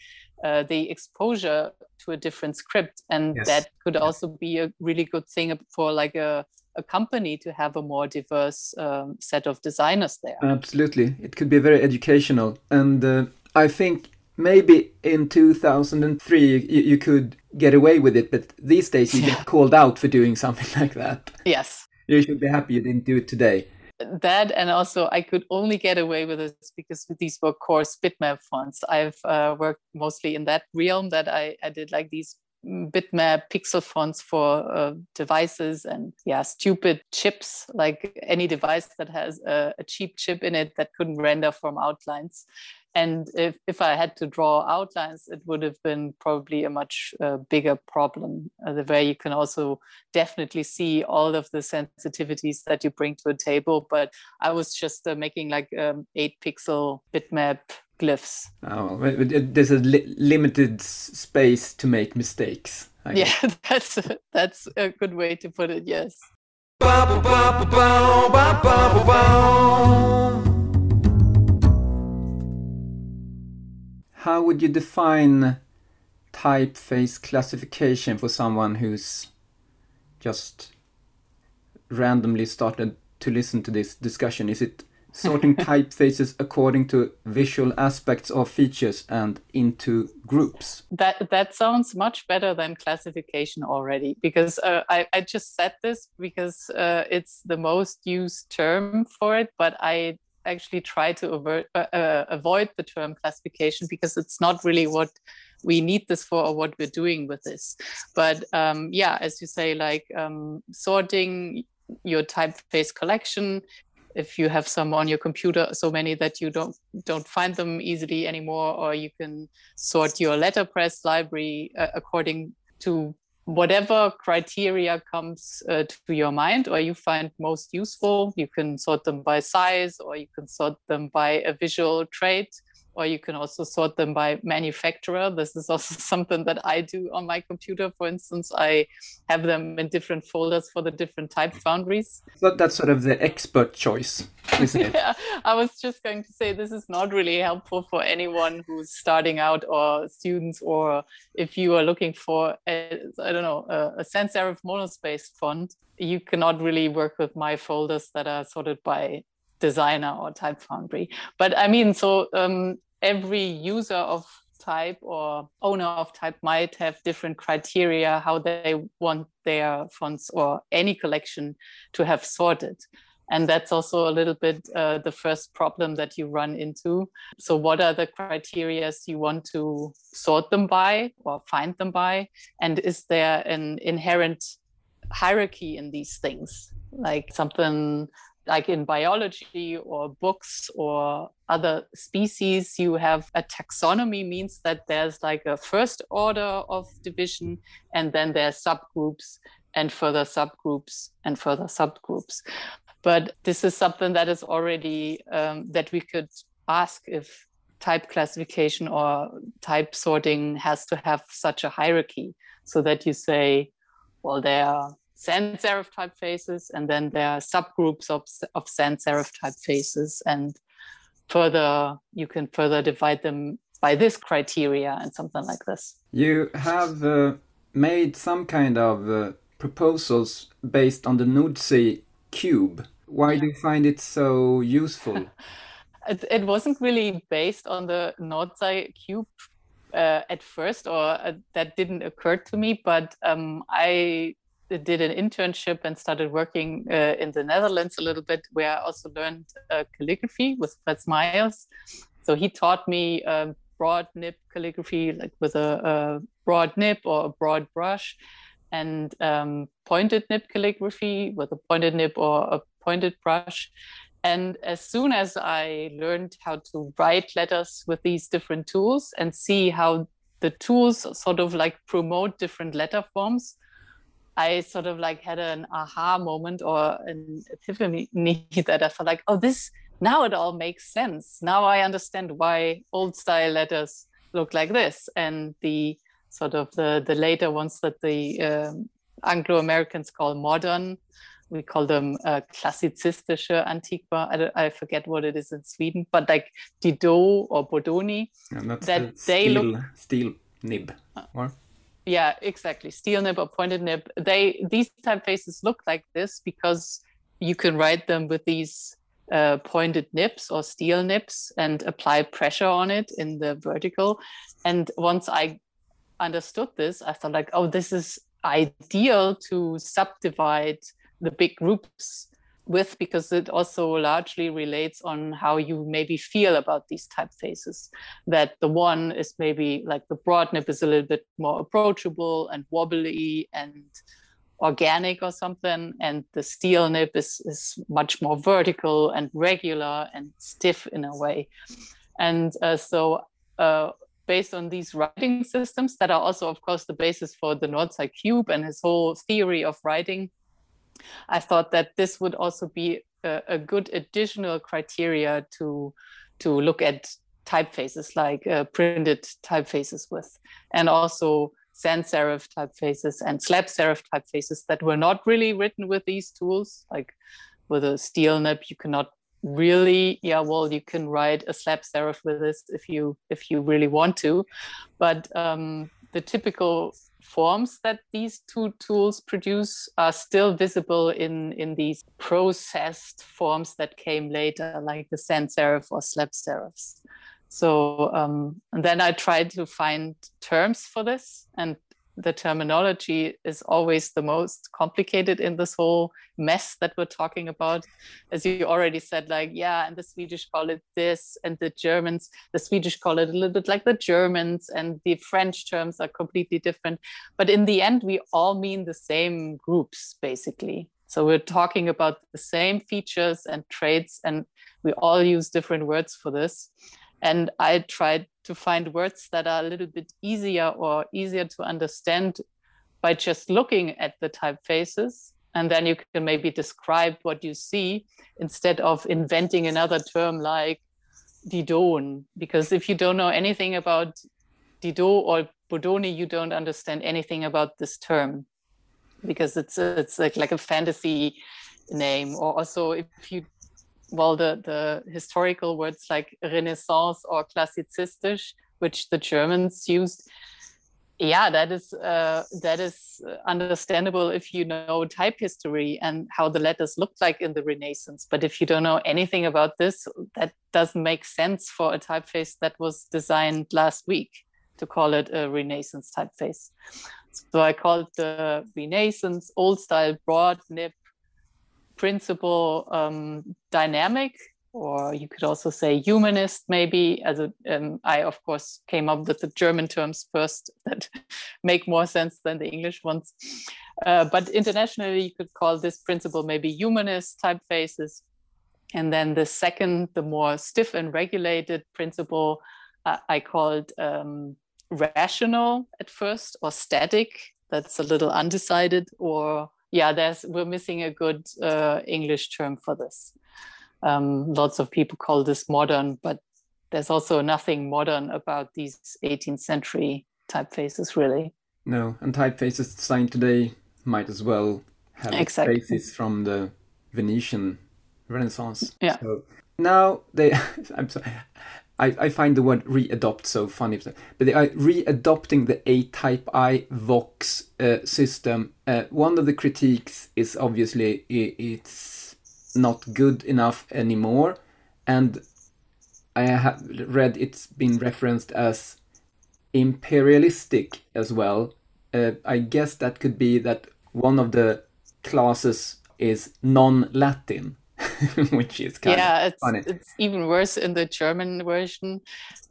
uh, the exposure to a different script. And yes. that could also be a really good thing for like a, a company to have a more diverse um, set of designers there. Absolutely. It could be very educational. And uh, I think maybe in 2003 you, you, could get away with it but these days you yeah. get called out for doing something like that. Yes. You should be happy you didn't do it today. That and also i could only get away with it because these were coarse bitmap fonts. I've uh, worked mostly in that realm that I, I did like these bitmap pixel fonts for uh, devices and yeah stupid chips like any device that has a, a, cheap chip in it that couldn't render from outlines and if, if I had to draw outlines, it would have been probably a much uh, bigger problem, uh, where you can also definitely see all of the sensitivities that you bring to a table. But I was just uh, making like um, eight pixel bitmap glyphs. Oh, there's a li limited space to make mistakes. yeah, that's a, that's a good way to put it. Yes. How would you define typeface classification for someone who's just randomly started to listen to this discussion? Is it sorting typefaces according to visual aspects or features and into groups? That that sounds much better than classification already, because uh, I, I just said this because uh, it's the most used term for it, but I actually try to avert, uh, uh, avoid the term classification because it's not really what we need this for or what we're doing with this. But um, yeah, as you say, like um, sorting your typeface collection if you have some on your computer so many that you don't don't find them easily anymore or you can sort your letterpress library uh, according to whatever criteria comes uh, to your mind or you find most useful you can sort them by size or you can sort them by a visual trait or you can also sort them by manufacturer. This is also something that I do on my computer. For instance, I have them in different folders for the different type foundries. So that's sort of the expert choice, isn't it? yeah, I was just going to say this is not really helpful for anyone who's starting out or students, or if you are looking for, a, I don't know, a, a sans serif monospace font, you cannot really work with my folders that are sorted by designer or type foundry but i mean so um, every user of type or owner of type might have different criteria how they want their fonts or any collection to have sorted. And that's also a little bit uh, the first problem that you run into. So what are the criteria you want to sort them by or find them by? And is there an inherent hierarchy in these things? Like something like in biology or books or other species, you have a taxonomy means that there's like a first order of division, and then there's subgroups and further subgroups and further subgroups. But this is something that is already um, that we could ask if type classification or type sorting has to have such a hierarchy so that you say, well, there are sans serif typefaces, and then there are subgroups of, of sans serif typefaces, and further you can further divide them by this criteria and something like this. You have uh, made some kind of uh, proposals based on the Noordzij cube. Why yeah. do you find it so useful? it, it, wasn't really based on the Noordzij cube uh, at first, or uh, that didn't occur to me. But um, I did an internship and started working uh, in the Netherlands a little bit, where I also learned uh, calligraphy with Frits Myers. So he taught me um, broad nib calligraphy, like with a, a, broad nib or a broad brush, and um, pointed nib calligraphy with a pointed nib or a pointed brush. And as soon as I learned how to write letters with these different tools and see how the tools sort of like promote different letter forms, I sort of like had an aha moment or an epiphany that I felt like, oh, this now it all makes sense. Now I understand why old style letters look like this, and the sort of the the later ones that the um, Anglo Americans call modern. We call them uh, klassizistische Antiqua. I, I, forget what it is in Sweden, but like Didot or Bodoni. that the they steel, look steel nib. Uh, or? Yeah exactly. Steel nib or pointed nib. They these typefaces look like this because you can write them with these uh, pointed nibs or steel nibs and apply pressure on it in the vertical. And once i understood this i thought like oh this is ideal to subdivide the big groups with because it also largely relates on how you maybe feel about these typefaces. That the one is maybe like the broad nib is a little bit more approachable and wobbly and organic or something, and the steel nib is, is much more vertical and regular and stiff in a way. And uh, so, uh, based on these writing systems that are also, of course, the basis for the Noordzij Cube and his whole theory of writing, I thought that this would also be a, a good additional criteria to to look at typefaces like uh, printed typefaces with, and also sans serif typefaces and slab serif typefaces that were not really written with these tools. Like with a steel nib, you cannot really yeah well you can write a slab serif with this if you if you really want to but um the typical forms that these two tools produce are still visible in, in these processed forms that came later, like the sans serif or slab serifs. So um, and then I tried to find terms for this, and the terminology is always the most complicated in this whole mess that we're talking about. As you already said, like, yeah, and the Swedish call it this, and the Germans, the Swedish call it a little bit like the Germans, and the French terms are completely different. But in the end, we all mean the same groups, basically. So we're talking about the same features and traits, and we all use different words for this. And I tried to find words that are a little bit easier or easier to understand by just looking at the typefaces. And then you can maybe describe what you see instead of inventing another term like Didone. Because if you don't know anything about Didot or Bodoni, you don't understand anything about this term because it's it's like, like a fantasy name. Or also if you well, the, the historical words like Renaissance or Klassizistisch, which the Germans used, yeah, that is uh, that is understandable if you know type history and how the letters looked like in the Renaissance. But if you don't know anything about this, that doesn't make sense for a typeface that was designed last week to call it a Renaissance typeface. So I called the Renaissance old style broad nib principle um, dynamic, or you could also say humanist, maybe. As a, um, I, of course, came up with the German terms first that make more sense than the English ones. Uh, but internationally, you could call this principle maybe humanist typefaces. And then the second, the more stiff and regulated principle, uh, I called um, rational at first or static. That's a little undecided, or yeah, there's we're missing a good uh, English term for this. Um, lots of people call this modern, but there's also nothing modern about these 18th century typefaces, really. No, and typefaces designed today might as well have exactly. basis from the Venetian Renaissance. Yeah. So now they, I'm sorry, I, I find the word re-adopt so funny, but they are re-adopting the ATypI Vox uh, system. Uh, one of the critiques is obviously it's not good enough anymore, and I have read it's been referenced as imperialistic as well. Uh, I guess that could be that one of the classes is non-Latin which is kind yeah, of it's, funny. it's even worse in the German version.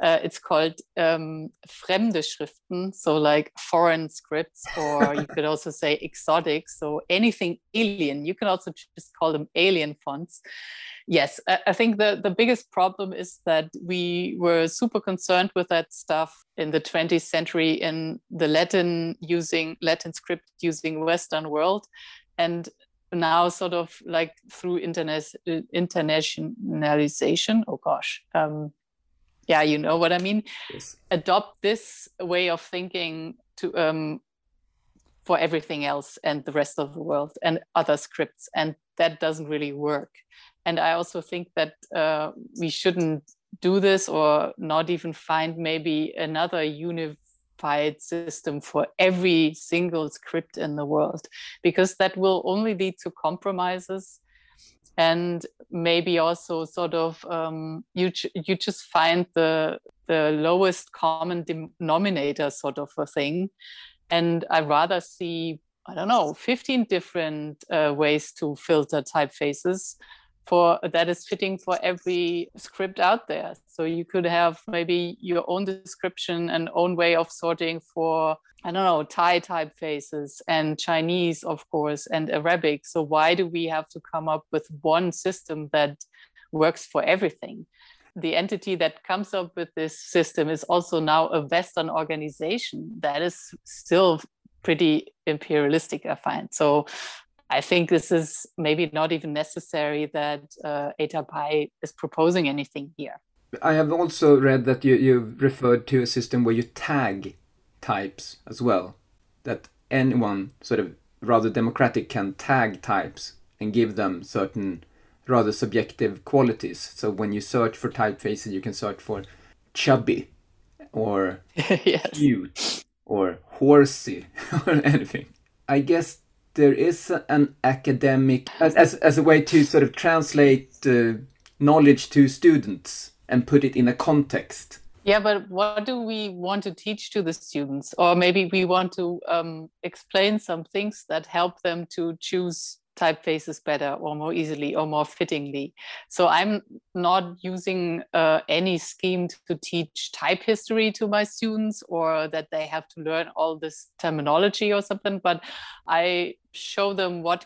Uh, it's called um, fremde Schriften, so like foreign scripts, or you could also say exotic, so anything alien. You can also just call them alien fonts. Yes, I, I think the, the biggest problem is that we were super concerned with that stuff in the 20th century in the Latin using Latin script using Western world. And now sort of like through internet internationalization. Oh gosh. Um, yeah you know what i mean? Yes. adopt this way of thinking to um, for everything else and the rest of the world and other scripts and that doesn't really work. And i also think that uh, we shouldn't do this or not even find maybe another univ unified system for every single script in the world, because that will only lead to compromises. And maybe also sort of um, you you just find the the lowest common denominator sort of a thing. And i rather see i don't know 15 different uh, ways to filter typefaces for that is fitting for every script out there. So you could have maybe your own description and own way of sorting for I don't know Thai typefaces and Chinese, of course, and Arabic. So why do we have to come up with one system that works for everything? The entity that comes up with this system is also now a Western organization that is still pretty imperialistic, I find. So I think this is maybe not even necessary that uh, ATypI is proposing anything here. I have also read that you, you referred to a system where you tag types as well. That anyone, sort of rather democratic, can tag types and give them certain rather subjective qualities. So when you search for typefaces, you can search for chubby or yes. cute or horsey or anything. I guess there is an academic as, as, as a way to sort of translate uh, knowledge to students and put it in a context. Yeah but what do we want to teach to the students? Or maybe we want to um, explain some things that help them to choose typefaces better or more easily or more fittingly. So I'm not using uh, any scheme to teach type history to my students or that they have to learn all this terminology or something, but I show them what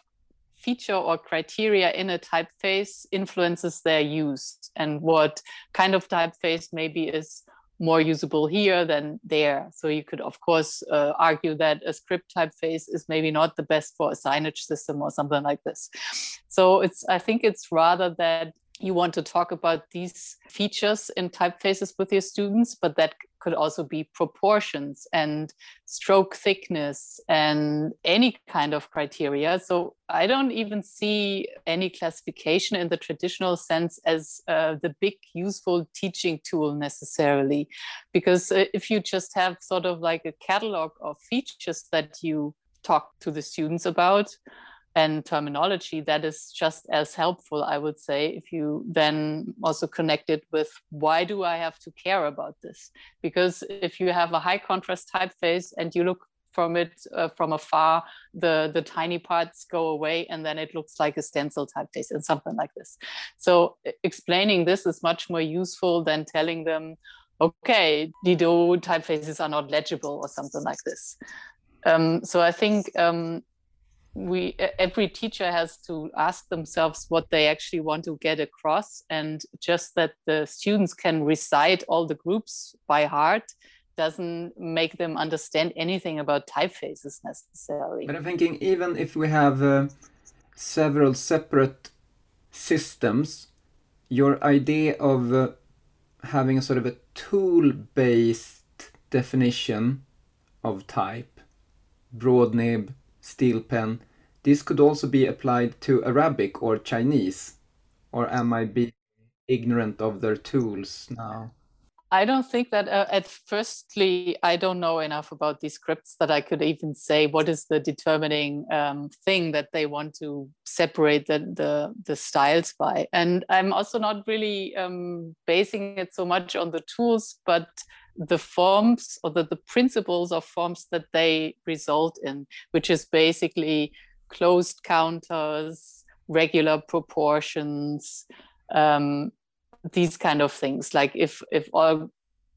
feature or criteria in a typeface influences their use and what kind of typeface maybe is more usable here than there. So you could, of course, uh, argue that a script typeface is maybe not the best for a signage system or something like this. So it's, I think it's rather that you want to talk about these features in typefaces with your students, but that could also be proportions and stroke thickness and any kind of criteria. So I don't even see any classification in the traditional sense as uh, the big useful teaching tool necessarily. Because uh, if you just have sort of like a catalog of features that you talk to the students about, and terminology that is just as helpful i would say if you then also connect it with why do i have to care about this? Because if you have a high contrast typeface and you look from it uh, from afar the the tiny parts go away and then it looks like a stencil typeface and something like this. So explaining this is much more useful than telling them okay Didot typefaces are not legible or something like this. Um, so i think um, we every teacher has to ask themselves what they actually want to get across and just that the students can recite all the groups by heart doesn't make them understand anything about typefaces necessarily. But i'm thinking even if we have uh, several separate systems your idea of uh, having a sort of a tool based definition of type broad nib steel pen. This could also be applied to Arabic or Chinese. Or am I being ignorant of their tools now? I don't think that uh, at firstly, I don't know enough about these scripts that I could even say what is the determining um, thing that they want to separate the, the, the styles by. And I'm also not really um, basing it so much on the tools, but the forms or the, the principles of forms that they result in, which is basically closed counters, regular proportions, um, these kind of things. Like if if all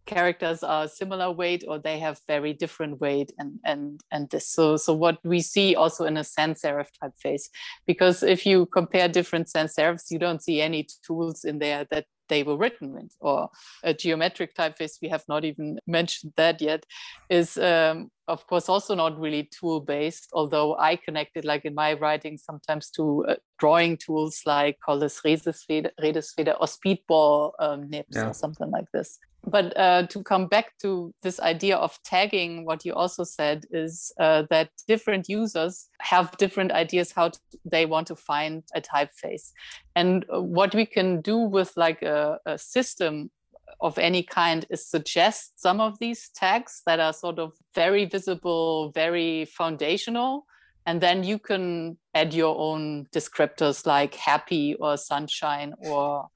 characters are similar weight or they have very different weight and and and this so so what we see also in a sans serif typeface because if you compare different sans serifs you don't see any tools in there that they were written with or a geometric typeface we have not even mentioned that yet is um, of course also not really tool based although i connected like in my writing sometimes to uh, drawing tools like called this Redisfeder or speedball um, nibs yeah. or something like this but uh, to come back to this idea of tagging, what you also said is uh, that different users have different ideas how to, they want to find a typeface. And uh, what we can do with like a, a system of any kind is suggest some of these tags that are sort of very visible, very foundational. And then you can add your own descriptors like happy or sunshine or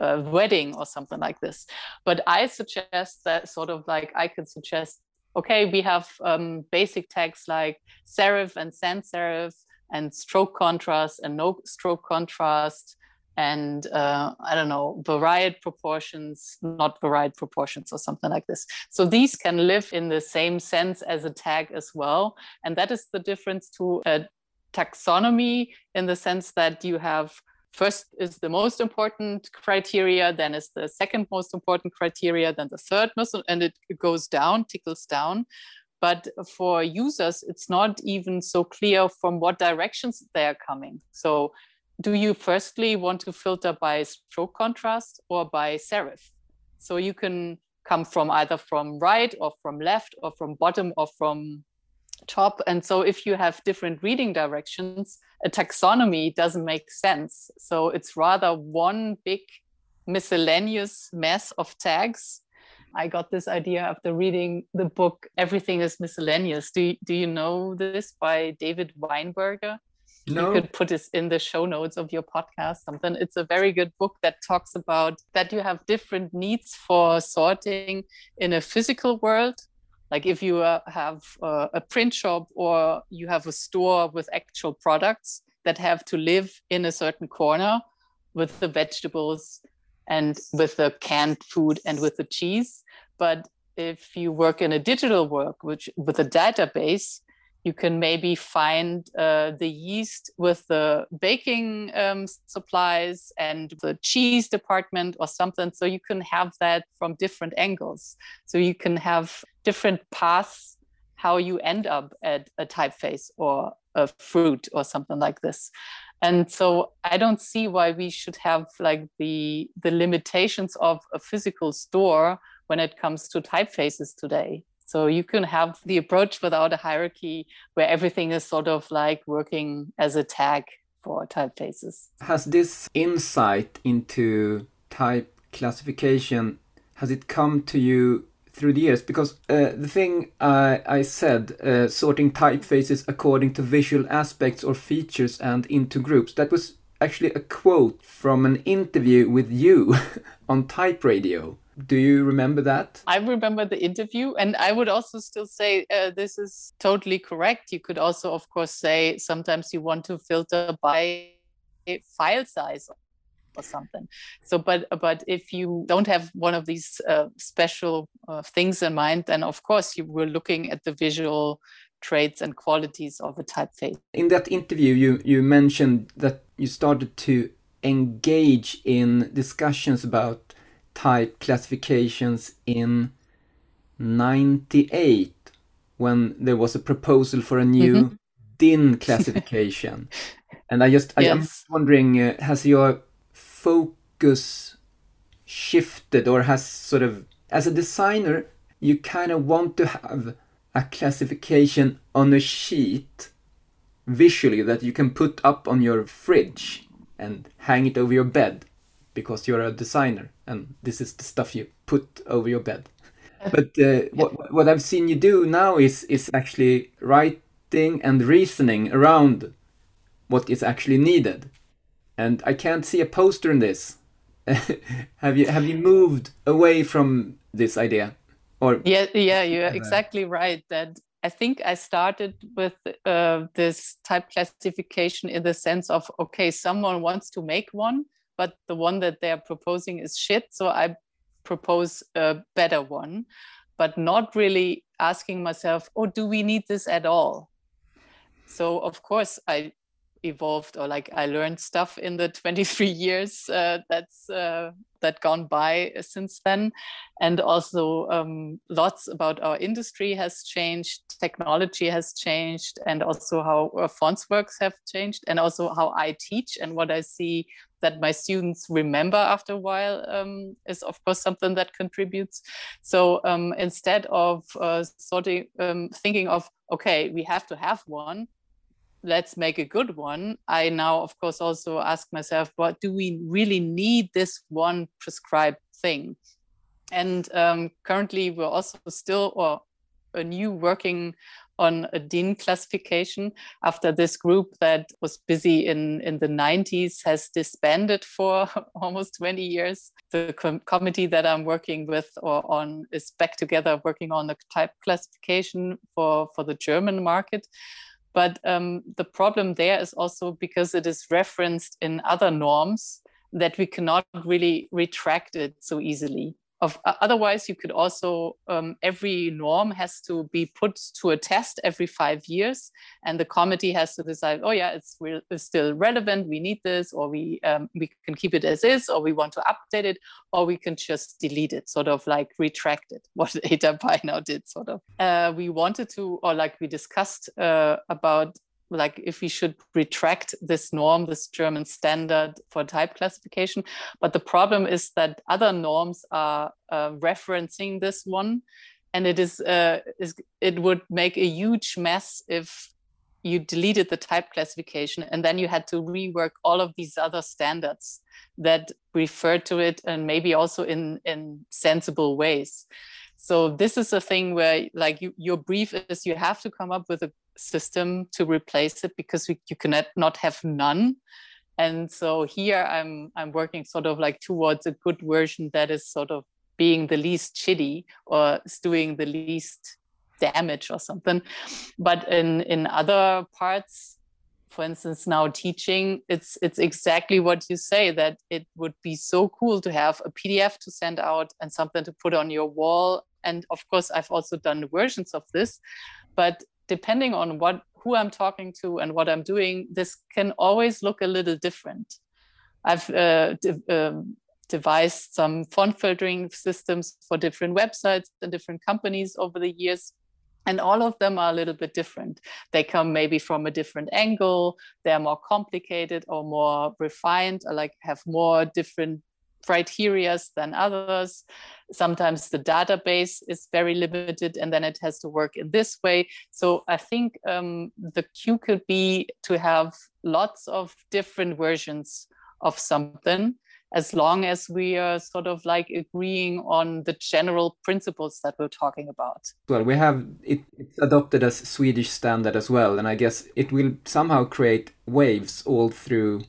a wedding or something like this. But I suggest that sort of like I could suggest, okay, we have um, basic tags like serif and sans serif and stroke contrast and no stroke contrast and uh, I don't know, varied proportions, not varied proportions, or something like this. So these can live in the same sense as a tag as well. And that is the difference to a taxonomy in the sense that you have first is the most important criteria, then is the second most important criteria, then the third most, and it goes down, tickles down. But for users, it's not even so clear from what directions they are coming. So do you firstly want to filter by stroke contrast or by serif? So you can come from either from right or from left or from bottom or from top. And so if you have different reading directions, a taxonomy doesn't make sense. So it's rather one big miscellaneous mess of tags. I got this idea after reading the book Everything is Miscellaneous. Do, do you know this by David Weinberger? No. You could put this in the show notes of your podcast, something. It's a very good book that talks about that you have different needs for sorting in a physical world. Like if you uh, have uh, a print shop or you have a store with actual products that have to live in a certain corner with the vegetables and with the canned food and with the cheese. But if you work in a digital work, which with a database, you can maybe find uh, the yeast with the baking um, supplies and the cheese department or something. So you can have that from different angles. So you can have different paths how you end up at a typeface or a fruit or something like this. And so I don't see why we should have like the the limitations of a physical store when it comes to typefaces today. So you can have the approach without a hierarchy where everything is sort of like working as a tag for typefaces. Has this insight into type classification has it come to you through the years because uh, the thing I, I said, uh, sorting typefaces according to visual aspects or features and into groups, that was actually a quote from an interview with you on Type Radio. Do you remember that? I remember the interview, and I would also still say uh, this is totally correct. You could also, of course, say sometimes you want to filter by file size or something so but but if you don't have one of these uh, special uh, things in mind then of course you were looking at the visual traits and qualities of a typeface in that interview you you mentioned that you started to engage in discussions about type classifications in 98 when there was a proposal for a new mm -hmm. DIN classification and i just yes. I, am wondering uh, has your focus shifted or has sort of as a designer you kind of want to have a classification on a sheet visually that you can put up on your fridge and hang it over your bed because you're a designer and this is the stuff you put over your bed. But uh, what, what i've seen you do now is is actually writing and reasoning around what is actually needed and I can't see a poster in this. have you have you moved away from this idea? Or yeah, yeah, you're exactly right. That I think I started with uh, this type classification in the sense of okay, someone wants to make one, but the one that they're proposing is shit, so I propose a better one, but not really asking myself, oh, do we need this at all? So of course I evolved or like I learned stuff in the 23 years uh, that's uh, that gone by since then, and also um, lots about our industry has changed, technology has changed, and also how uh, works have changed, and also how I teach and what I see that my students remember after a while um, is of course something that contributes. So um, instead of uh, sort of um, thinking of okay, we have to have one let's make a good one i now of course also ask myself what do we really need this one prescribed thing and um, currently we're also still or a new working on a DIN classification after this group that was busy in, in the 90s has disbanded for almost 20 years. The com committee that I'm working with or on is back together working on the type classification for, for the German market. But um, the problem there is also because it is referenced in other norms that we cannot really retract it so easily. Of, uh, otherwise, you could also, um, every norm has to be put to a test every five years, and the committee has to decide, oh yeah, it's, re- it's still relevant, we need this, or we, um, we can keep it as is, or we want to update it, or we can just delete it, sort of like retract it, what ATypI now did, sort of. Uh, we wanted to, or like we discussed uh, about like if we should retract this norm, this German standard for type classification. But the problem is that other norms are uh, referencing this one, and it is, uh, is it would make a huge mess if you deleted the type classification and then you had to rework all of these other standards that refer to it and maybe also in in sensible ways so this is a thing where like you, your brief is you have to come up with a system to replace it because we, you cannot not have none. And so here i'm i'm working sort of like towards a good version that is sort of being the least shitty or is doing the least damage or something. But in in other parts for instance now teaching it's it's exactly what you say that it would be so cool to have a pdf to send out and something to put on your wall and of course i've also done versions of this but depending on what who i'm talking to and what i'm doing this can always look a little different. I've uh, um, devised some font filtering systems for different websites and different companies over the years and all of them are a little bit different. They come maybe from a different angle they're more complicated or more refined or like have more different criterias than others. Sometimes the database is very limited and then it has to work in this way. So i think um, the cue could be to have lots of different versions of something as long as we are sort of like agreeing on the general principles that we're talking about. Well, we have it, it's adopted as Swedish standard as well, and I guess it will somehow create waves all through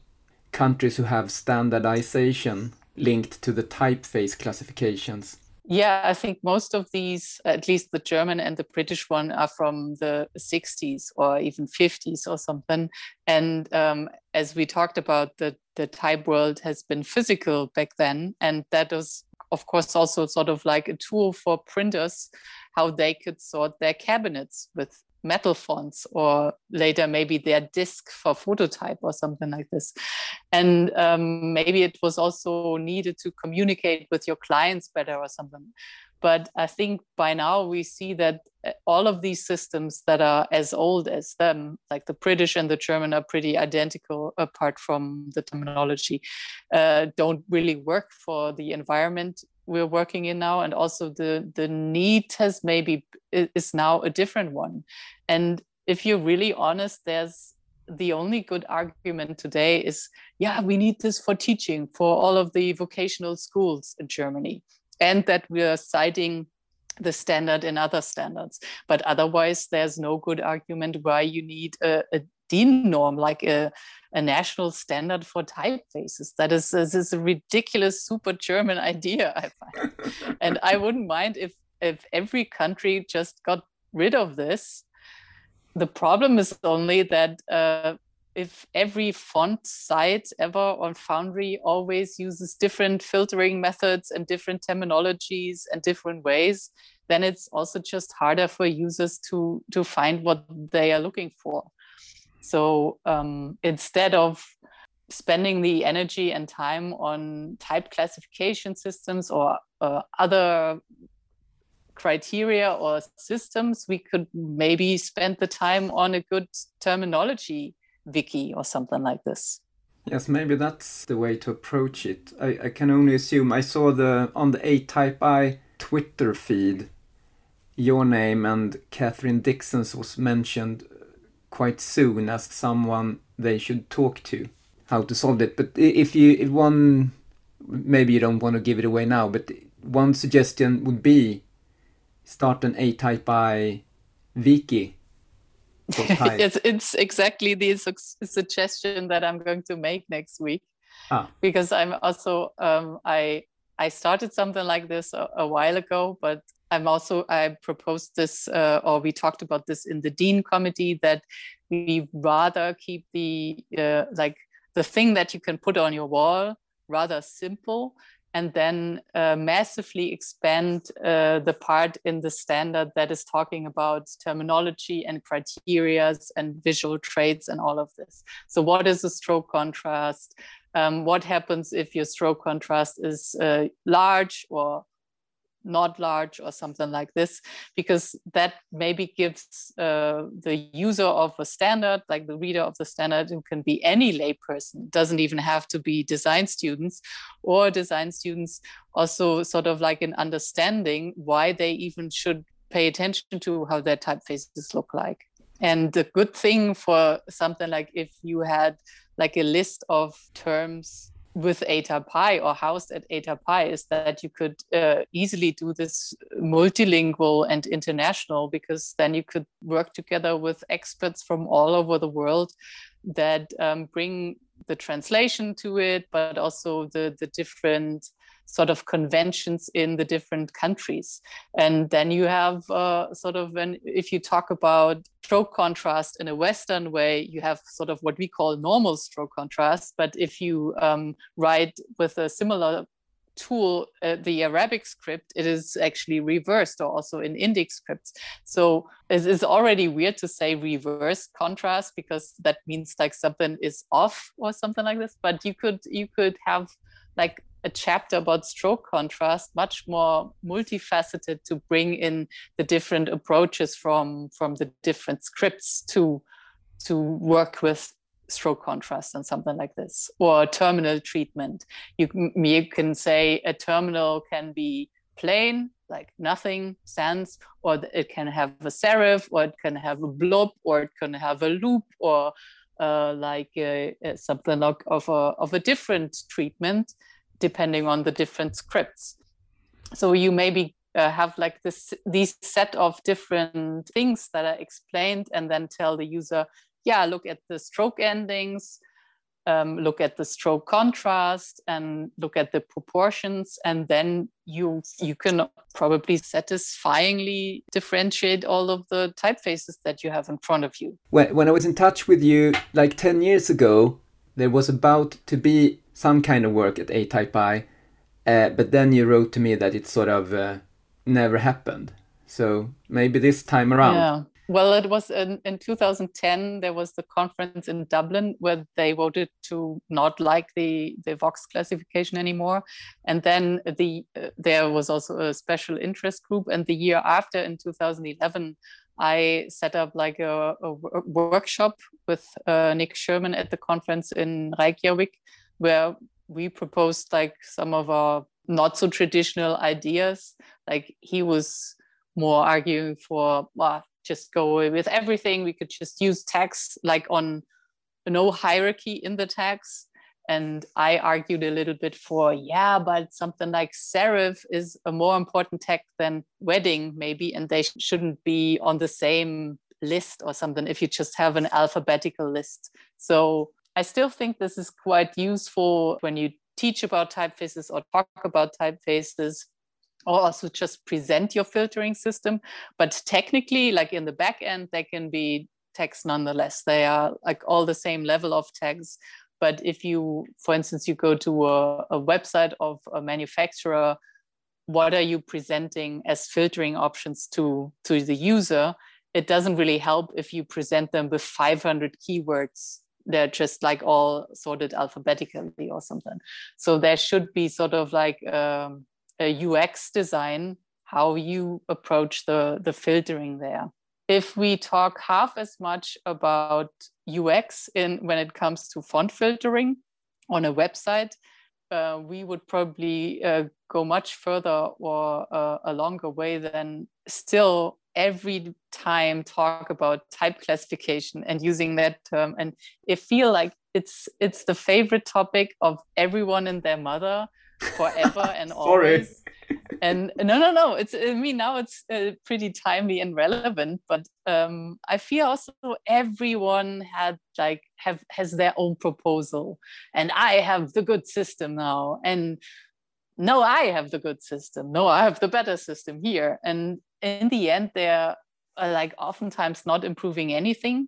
countries who have standardization linked to the typeface classifications. Yeah, I think most of these, at least the German and the British one, are from the 60s or even 50s or something. And um, as we talked about, the, the type world has been physical back then. And that was, of course, also sort of like a tool for printers, how they could sort their cabinets with metal fonts or later maybe their disk for phototype or something like this. And um, maybe it was also needed to communicate with your clients better or something. But i think by now we see that uh, all of these systems that are as old as them like the british and the german are pretty identical apart from the terminology uh, don't really work for the environment we're working in now and also the the need has maybe is now a different one. And if you're really honest there's the only good argument today is yeah we need this for teaching for all of the vocational schools in germany and that we are citing the standard and other standards. But otherwise there's no good argument why you need a, a DIN norm, like a, a national standard for typefaces. That is, this is a ridiculous, super German idea, I find. and I wouldn't mind if, if every country just got rid of this. The problem is only that uh, if every font site ever on Foundry always uses different filtering methods and different terminologies and different ways, then it's also just harder for users to, to find what they are looking for. So um, instead of spending the energy and time on type classification systems or uh, other criteria or systems, we could maybe spend the time on a good terminology wiki or something like this. Yes, maybe that's the way to approach it. I, I can only assume I saw the on the ATypI Twitter feed, your name and Catherine Dixon's was mentioned quite soon as someone they should talk to how to solve it. But if you if one maybe you don't want to give it away now, but one suggestion would be start an ATypI wiki. yes, it's exactly the su- suggestion that I'm going to make next week. Ah. Because I'm also um, I I started something like this a, a while ago, but I'm also I proposed this uh, or we talked about this in the DIN committee that we rather keep the uh, like the thing that you can put on your wall rather simple and then uh, massively expand uh, the part in the standard that is talking about terminology and criterias and visual traits and all of this. So what is a stroke contrast? Um, what happens if your stroke contrast is uh, large or not large or something like this, because that maybe gives uh, the user of a standard, like the reader of the standard, who can be any layperson, doesn't even have to be design students, or design students also sort of like an understanding why they even should pay attention to how their typefaces look like. And the good thing for something like if you had like a list of terms with ATypI or housed at ATypI is that you could uh, easily do this multilingual and international because then you could work together with experts from all over the world that um, bring the translation to it, but also the, the different sort of conventions in the different countries. And then you have uh, sort of when if you talk about stroke contrast in a Western way, you have sort of what we call normal stroke contrast. But if you um, write with a similar tool, uh, the Arabic script, it is actually reversed or also in Indic scripts. So it is already weird to say reverse contrast because that means like something is off or something like this. But you could you could have like a chapter about stroke contrast much more multifaceted to bring in the different approaches from from the different scripts to to work with stroke contrast and something like this or terminal treatment. You, you can say a terminal can be plain like nothing sense or it can have a serif or it can have a blob or it can have a loop or uh, like uh, something like of a, of a different treatment depending on the different scripts. So you maybe uh, have like this these set of different things that are explained and then tell the user, yeah, look at the stroke endings, um, look at the stroke contrast and look at the proportions and then you you can probably satisfyingly differentiate all of the typefaces that you have in front of you when, when i was in touch with you like 10 years ago there was about to be some kind of work at ATypI, uh, but then you wrote to me that it sort of uh, never happened. So maybe this time around. Yeah. Well, it was in, in 2010. There was the conference in Dublin where they voted to not like the the Vox classification anymore, and then the uh, there was also a special interest group. And the year after, in 2011, I set up like a, a workshop with uh, Nick Sherman at the conference in Reykjavik, where we proposed like some of our not so traditional ideas. Like he was more arguing for, well, just go with everything. We could just use tags like on no hierarchy in the tags and I argued a little bit for, yeah, but something like serif is a more important tech than wedding, maybe, and they shouldn't be on the same list or something if you just have an alphabetical list. So I still think this is quite useful when you teach about typefaces or talk about typefaces or also just present your filtering system. But technically, like in the back end, they can be tags nonetheless. They are like all the same level of tags but if you, for instance, you go to a, a website of a manufacturer, what are you presenting as filtering options to, to the user? It doesn't really help if you present them with 500 keywords they're just like all sorted alphabetically or something. So there should be sort of like um, a UX design, how you approach the, the filtering there if we talk half as much about UX in when it comes to font filtering on a website, uh, we would probably uh, go much further or uh, a longer way than still every time talk about type classification and using that term and it feel like it's it's the favorite topic of everyone and their mother forever and always. And no no no it's i mean now it's uh, pretty timely and relevant but um, i feel also everyone had like have has their own proposal. And i have the good system now and no i have the good system. No i have the better system here. And in the end they're uh, like oftentimes not improving anything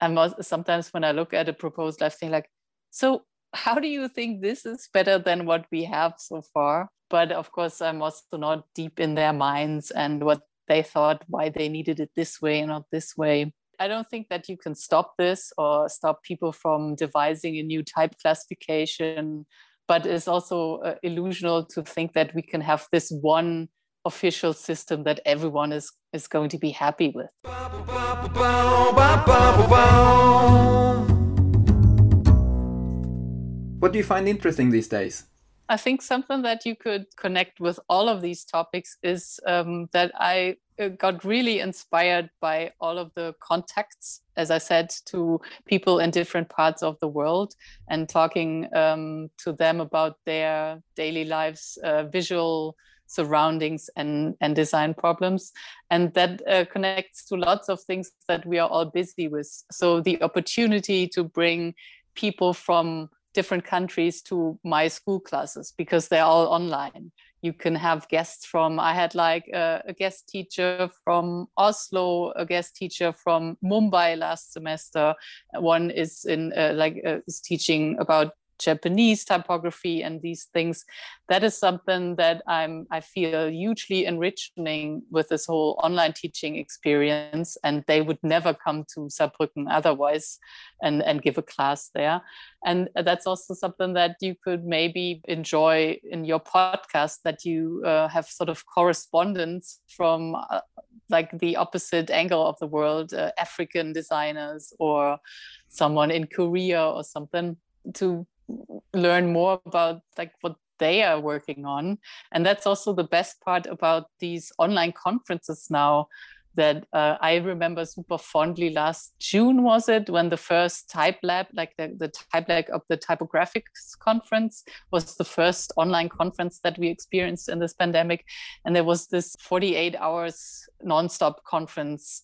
and most, sometimes when i look at a proposed i think like so how do you think this is better than what we have so far? But of course, I'm also not deep in their minds and what they thought, why they needed it this way and not this way. I don't think that you can stop this or stop people from devising a new type classification, but it's also uh, illusional to think that we can have this one official system that everyone is, is going to be happy with. What do you find interesting these days? I think something that you could connect with all of these topics is um, that I uh, got really inspired by all of the contacts, as I said, to people in different parts of the world and talking um, to them about their daily lives, uh, visual surroundings and, and design problems. And that uh, connects to lots of things that we are all busy with. So the opportunity to bring people from different countries to my school classes because they're all online. You can have guests from, I had like a, a guest teacher from Oslo, a guest teacher from Mumbai last semester. One is in uh, like uh, is teaching about Japanese typography and these things. That is something that I'm I feel hugely enriching with this whole online teaching experience. And they would never come to Saarbrücken otherwise and, and give a class there. And that's also something that you could maybe enjoy in your podcast that you uh, have sort of correspondence from uh, like the opposite angle of the world, uh, African designers or someone in Korea or something to learn more about like what they are working on. And that's also the best part about these online conferences now that uh, I remember super fondly last June was it when the first type lab like the, the type lab of the typographics conference was the first online conference that we experienced in this pandemic. And there was this 48 hours nonstop conference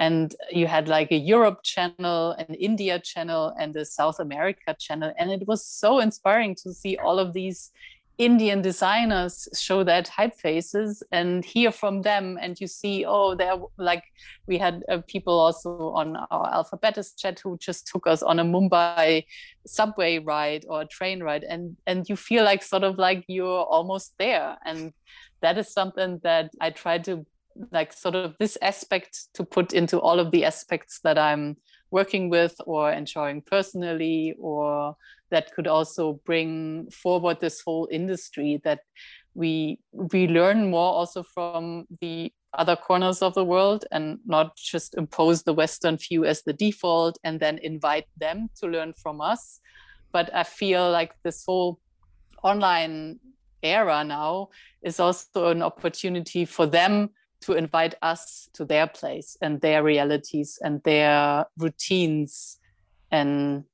and you had like a Europe channel, an India channel, and a South America channel. And it was so inspiring to see all of these Indian designers show their typefaces and hear from them. And you see, oh, they're like, we had uh, people also on our Alphabettes chat who just took us on a Mumbai subway ride or a train ride. And, and you feel like sort of like you're almost there. And that is something that I try to like sort of this aspect to put into all of the aspects that I'm working with or enjoying personally, or that could also bring forward this whole industry that we we learn more also from the other corners of the world and not just impose the Western view as the default and then invite them to learn from us. But I feel like this whole online era now is also an opportunity for them to invite us to their place and their realities and their routines and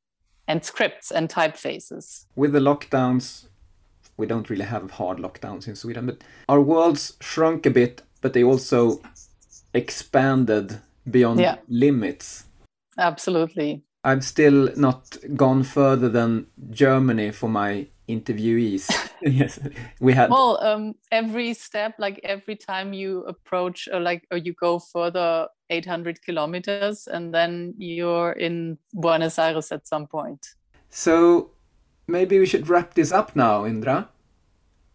and scripts and typefaces. With the lockdowns, we don't really have hard lockdowns in Sweden, but our worlds shrunk a bit, but they also expanded beyond yeah. limits. Absolutely. I've still not gone further than Germany for my interviewees. yes, we had. Well, um, every step, like every time you approach, or like, or you go further 800 kilometers, and then you're in Buenos Aires at some point. So maybe we should wrap this up now, Indra.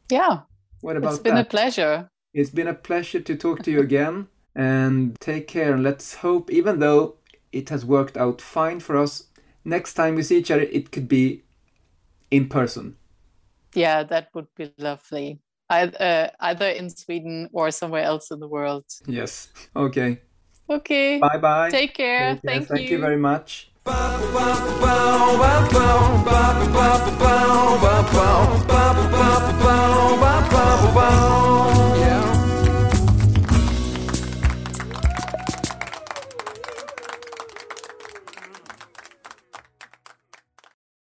Yeah. What about It's been that? a pleasure. It's been a pleasure to talk to you again. and take care. And let's hope, even though it has worked out fine for us, next time we see each other, it could be in person yeah, that would be lovely. Uh, either in Sweden or somewhere else in the world. Yes. Okay. Okay. Bye bye. Take care. Take care. Thank, Thank you. you very much. Yeah.